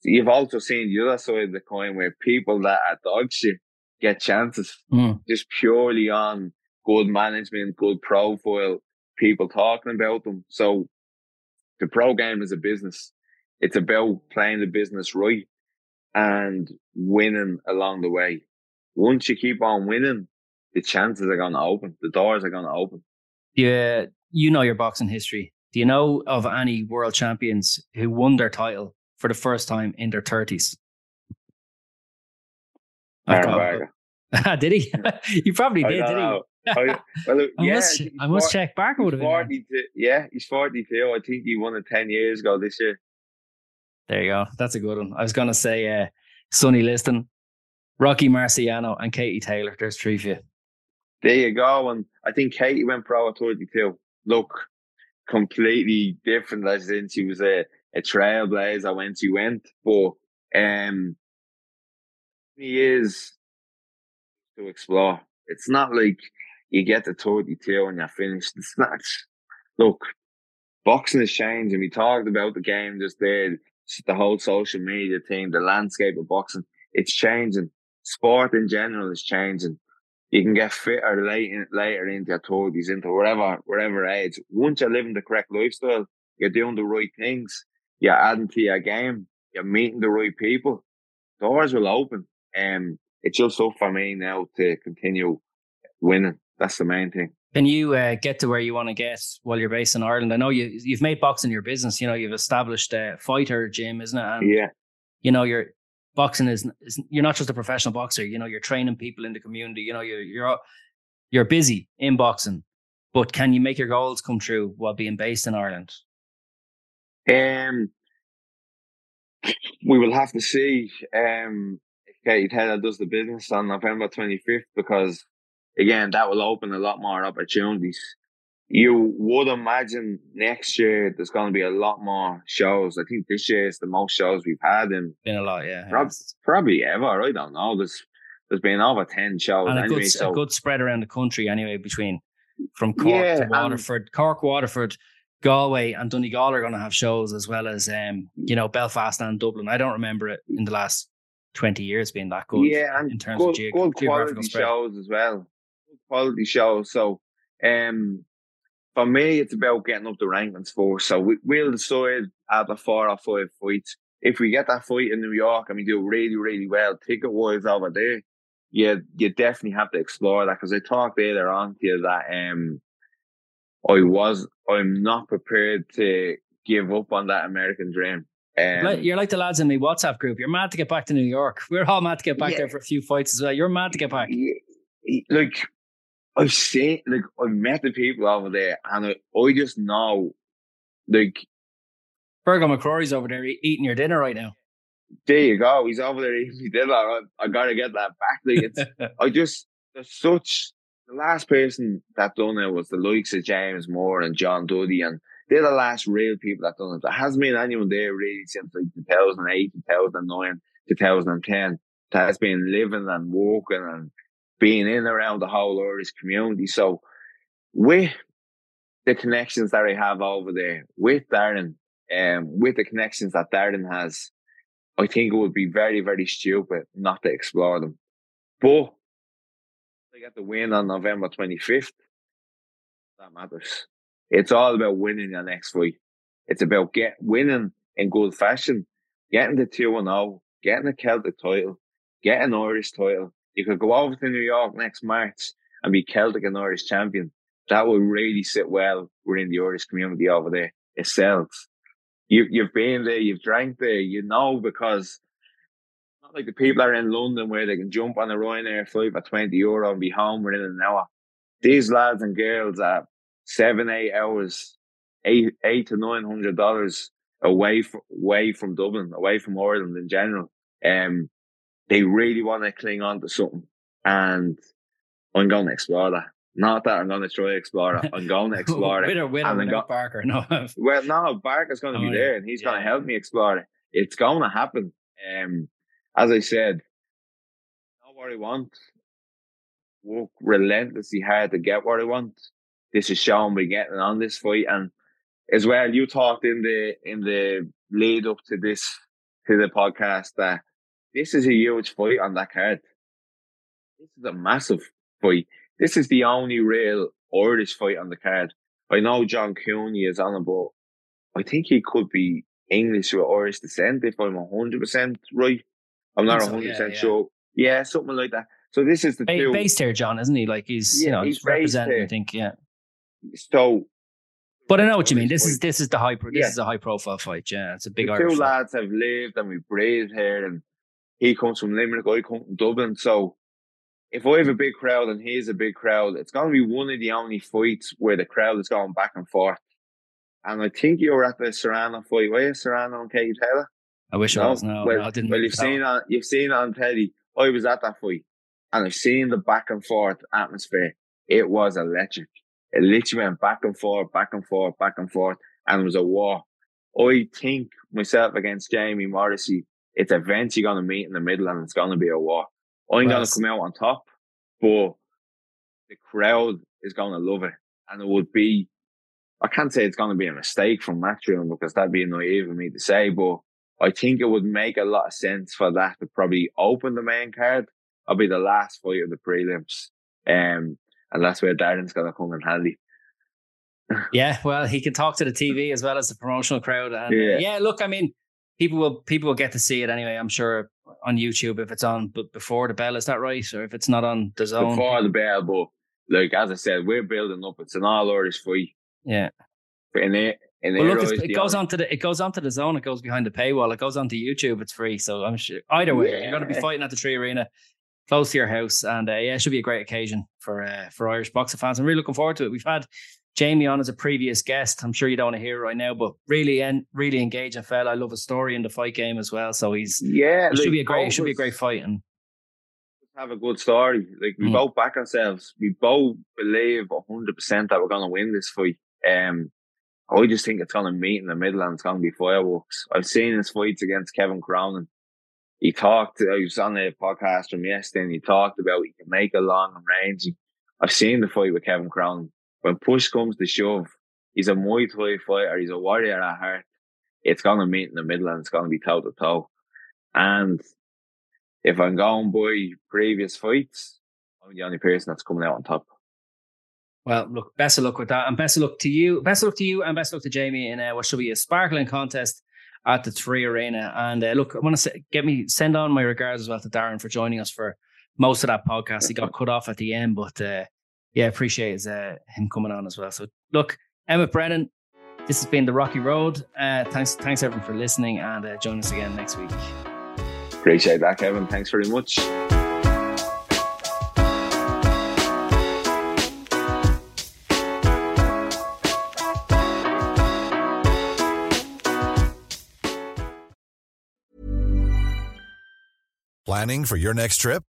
So you've also seen the other side of the coin where people that are dog shit get chances Mm. just purely on good management, good profile, people talking about them. So the pro game is a business. It's about playing the business right and winning along the way. Once you keep on winning, the chances are going to open. The doors are going to open. Yeah, you know your boxing history. Do you know of any world champions who won their title for the first time in their thirties? Did he? you probably I did, did. I, well, he? I yeah, must, I must check. Barker would have been. 42. Yeah, he's 42. I think he won it 10 years ago this year. There you go. That's a good one. I was going to say uh, Sonny Liston, Rocky Marciano, and Katie Taylor. There's three for you. There you go. And I think Katie went pro at 32. Look, completely different as in she was a, a trailblazer when she went. But um, he is to explore. It's not like you get to 32 and you're finished. It's not. Look, boxing is changing. We talked about the game just there, the whole social media thing, the landscape of boxing. It's changing. Sport in general is changing you can get fitter late in, later into your thirties, into whatever whatever age. Once you're living the correct lifestyle, you're doing the right things, you're adding to your game, you're meeting the right people, doors will open. And it's just up for me now to continue winning. That's the main thing. Can you uh, get to where you want to get while you're based in Ireland? I know you you've made boxing your business. You know you've established a fighter gym, isn't it? And Yeah. you know you're boxing is, is you're not just a professional boxer. You know you're training people in the community. You know you're you're you're busy in boxing, but can you make your goals come true while being based in Ireland? Um, we will have to see um, Katie Taylor does the business on November 25th because, again, that will open a lot more opportunities. You would imagine next year there's going to be a lot more shows. I think this year is the most shows we've had in Been a lot, yeah. prob- probably ever. I don't know. There's there's been over 10 shows and a anyway. good, so a good spread around the country anyway between from Cork Yeah, to Waterford, Cork, Waterford, Galway, and Donegal are going to have shows as well as um, you know Belfast and Dublin. I don't remember it in the last twenty years being that good. yeah, and in terms good, of geo- good quality spread. shows as well. Good quality shows. So, um, for me, it's about getting up the rankings first. So we, we'll decide after four or five fights. If we get that fight in New York and we do really, really well, ticket wise over there, yeah, you definitely have to explore that because I talked earlier on to you that um, I was, I'm not prepared to give up on that American dream. Um, You're like the lads in the WhatsApp group. You're mad to get back to New York. We're all mad to get back Yeah. there for a few fights as well. You're mad to get back. Like I've seen, like I've met the people over there, and I, I just know, like Virgo McCrory's over there eating your dinner right now. there you go, he's over there eating his dinner. I, I gotta get that back. Like it's, I just there's such the last person that done it was the likes of James Moore and John Duddy, and they're the last real people that done it. There hasn't been anyone there really since like 2008, 2009, 2010 that has been living and working and being in around the whole Irish community. So with the connections that I have over there, with Darren, um, with the connections that Darren has, I think it would be very, very stupid not to explore them. But they get the win on November 25th. That matters. It's all about winning your next fight. It's about get winning in good fashion, getting the 2 and 0, getting a Celtic title, getting an Irish title. You could go over to New York next March and be Celtic and Irish champion. That would really sit well within the Irish community over there. itself. You, you've been there, you've drank there, you know, because not like the people are in London where they can jump on a Ryanair flight for 20 euro and be home within an hour. These lads and girls are seven, eight hours, eight, eight to nine hundred dollars away from, away from Dublin, away from Ireland in general. Um, they really want to cling on to something. And I'm going to explore that. Not that I'm going to try to explore it. I'm going to explore it. with or without go- Barker. No. Well, no, Barker's going to Oh, be there and he's going to help me explore it. It's going to happen. Um, as I said, know what I want. Work relentlessly hard to get what I want. this is shown by getting on this fight. And as well, you talked in the in the lead up to this to the podcast that this is a huge fight on that card. This is a massive fight. This is the only real Irish fight on the card. I know John Cooney is on it, but I think he could be English or Irish descent if I'm hundred percent right. I'm not hundred so, yeah, percent yeah. sure. Yeah, something like that. So this is the ba- two. based here, John, isn't he? Like he's yeah, you know he's representing. I think yeah. So, but I know what you mean. This is this is the high. This yeah. is a high profile fight. Yeah, it's a big. The Irish two fight. lads have lived and we breathed here, and he comes from Limerick. I come from Dublin. So if I have a big crowd and he's a big crowd, it's going to be one of the only fights where the crowd is going back and forth. And I think you were at the Serrano fight. Were you Serrano and Katie Taylor? I wish no? I was. No, well, no, I didn't. Well, you've seen on you've seen on Teddy. I was at that fight, and I've seen the back and forth atmosphere. It was electric. It literally went back and forth, back and forth, back and forth, and it was a war. I think myself against Jamie Morrissey, it's events you're going to meet in the middle, and it's going to be a war. I'm going to come out on top, but the crowd is going to love it, and it would be. I can't say it's going to be a mistake from Matchroom because that'd be naive of me to say, but I think it would make a lot of sense for that to probably open the main card. I'll be the last fight of the prelims. Um, and that's where Darren's going to come in handy. yeah, well, he can talk to the TV as well as the promotional crowd. And uh, yeah. Uh, yeah, look, I mean, people will people will get to see it anyway. I'm sure on YouTube if it's on, but before the bell, is that right? Or if it's not on DAZN before the bell, but like as I said, we're building up. It's an all Irish fight. Yeah. In it, in well, look, it goes on to the it goes on to DAZN. It goes behind the paywall. It goes onto YouTube. It's free. So I'm sure either way, yeah. you're going to be fighting at the 3Arena, close to your house, and uh, yeah, it should be a great occasion for uh, for Irish boxing fans. I'm really looking forward to it. We've had Jamie on as a previous guest. I'm sure you don't want to hear it right now, but really and really engaging fella. I love a story in the fight game as well. So he's yeah, it like, should be a great it should be a great fight and have a good story. Like we mm. both back ourselves. We both believe hundred percent that we're gonna win this fight. Um I just think it's gonna meet in the middle and it's gonna be fireworks. I've seen his fights against Kevin Cronin. He talked I was on the podcast from yesterday and he talked about he can make a long range. I've seen the fight with Kevin Cronin when push comes to shove, he's a Muay Thai fighter. He's a warrior at heart. It's going to meet in the middle and it's going to be toe to toe. And if I'm going by previous fights, I'm the only person that's coming out on top. Well, look, best of luck with that, and best of luck to you. Best of luck to you, and best of luck to Jamie in uh, what should be a sparkling contest at the 3Arena. And uh, look, I want to get me send on my regards as well to Darren for joining us for most of that podcast. He got cut off at the end, but uh, yeah, appreciate his, uh, him coming on as well. So look, Emmet Brennan, this has been the Rocky Road. Uh, thanks, thanks everyone for listening, and uh, join us again next week. Appreciate that, Kevin. Thanks very much. Planning for your next trip?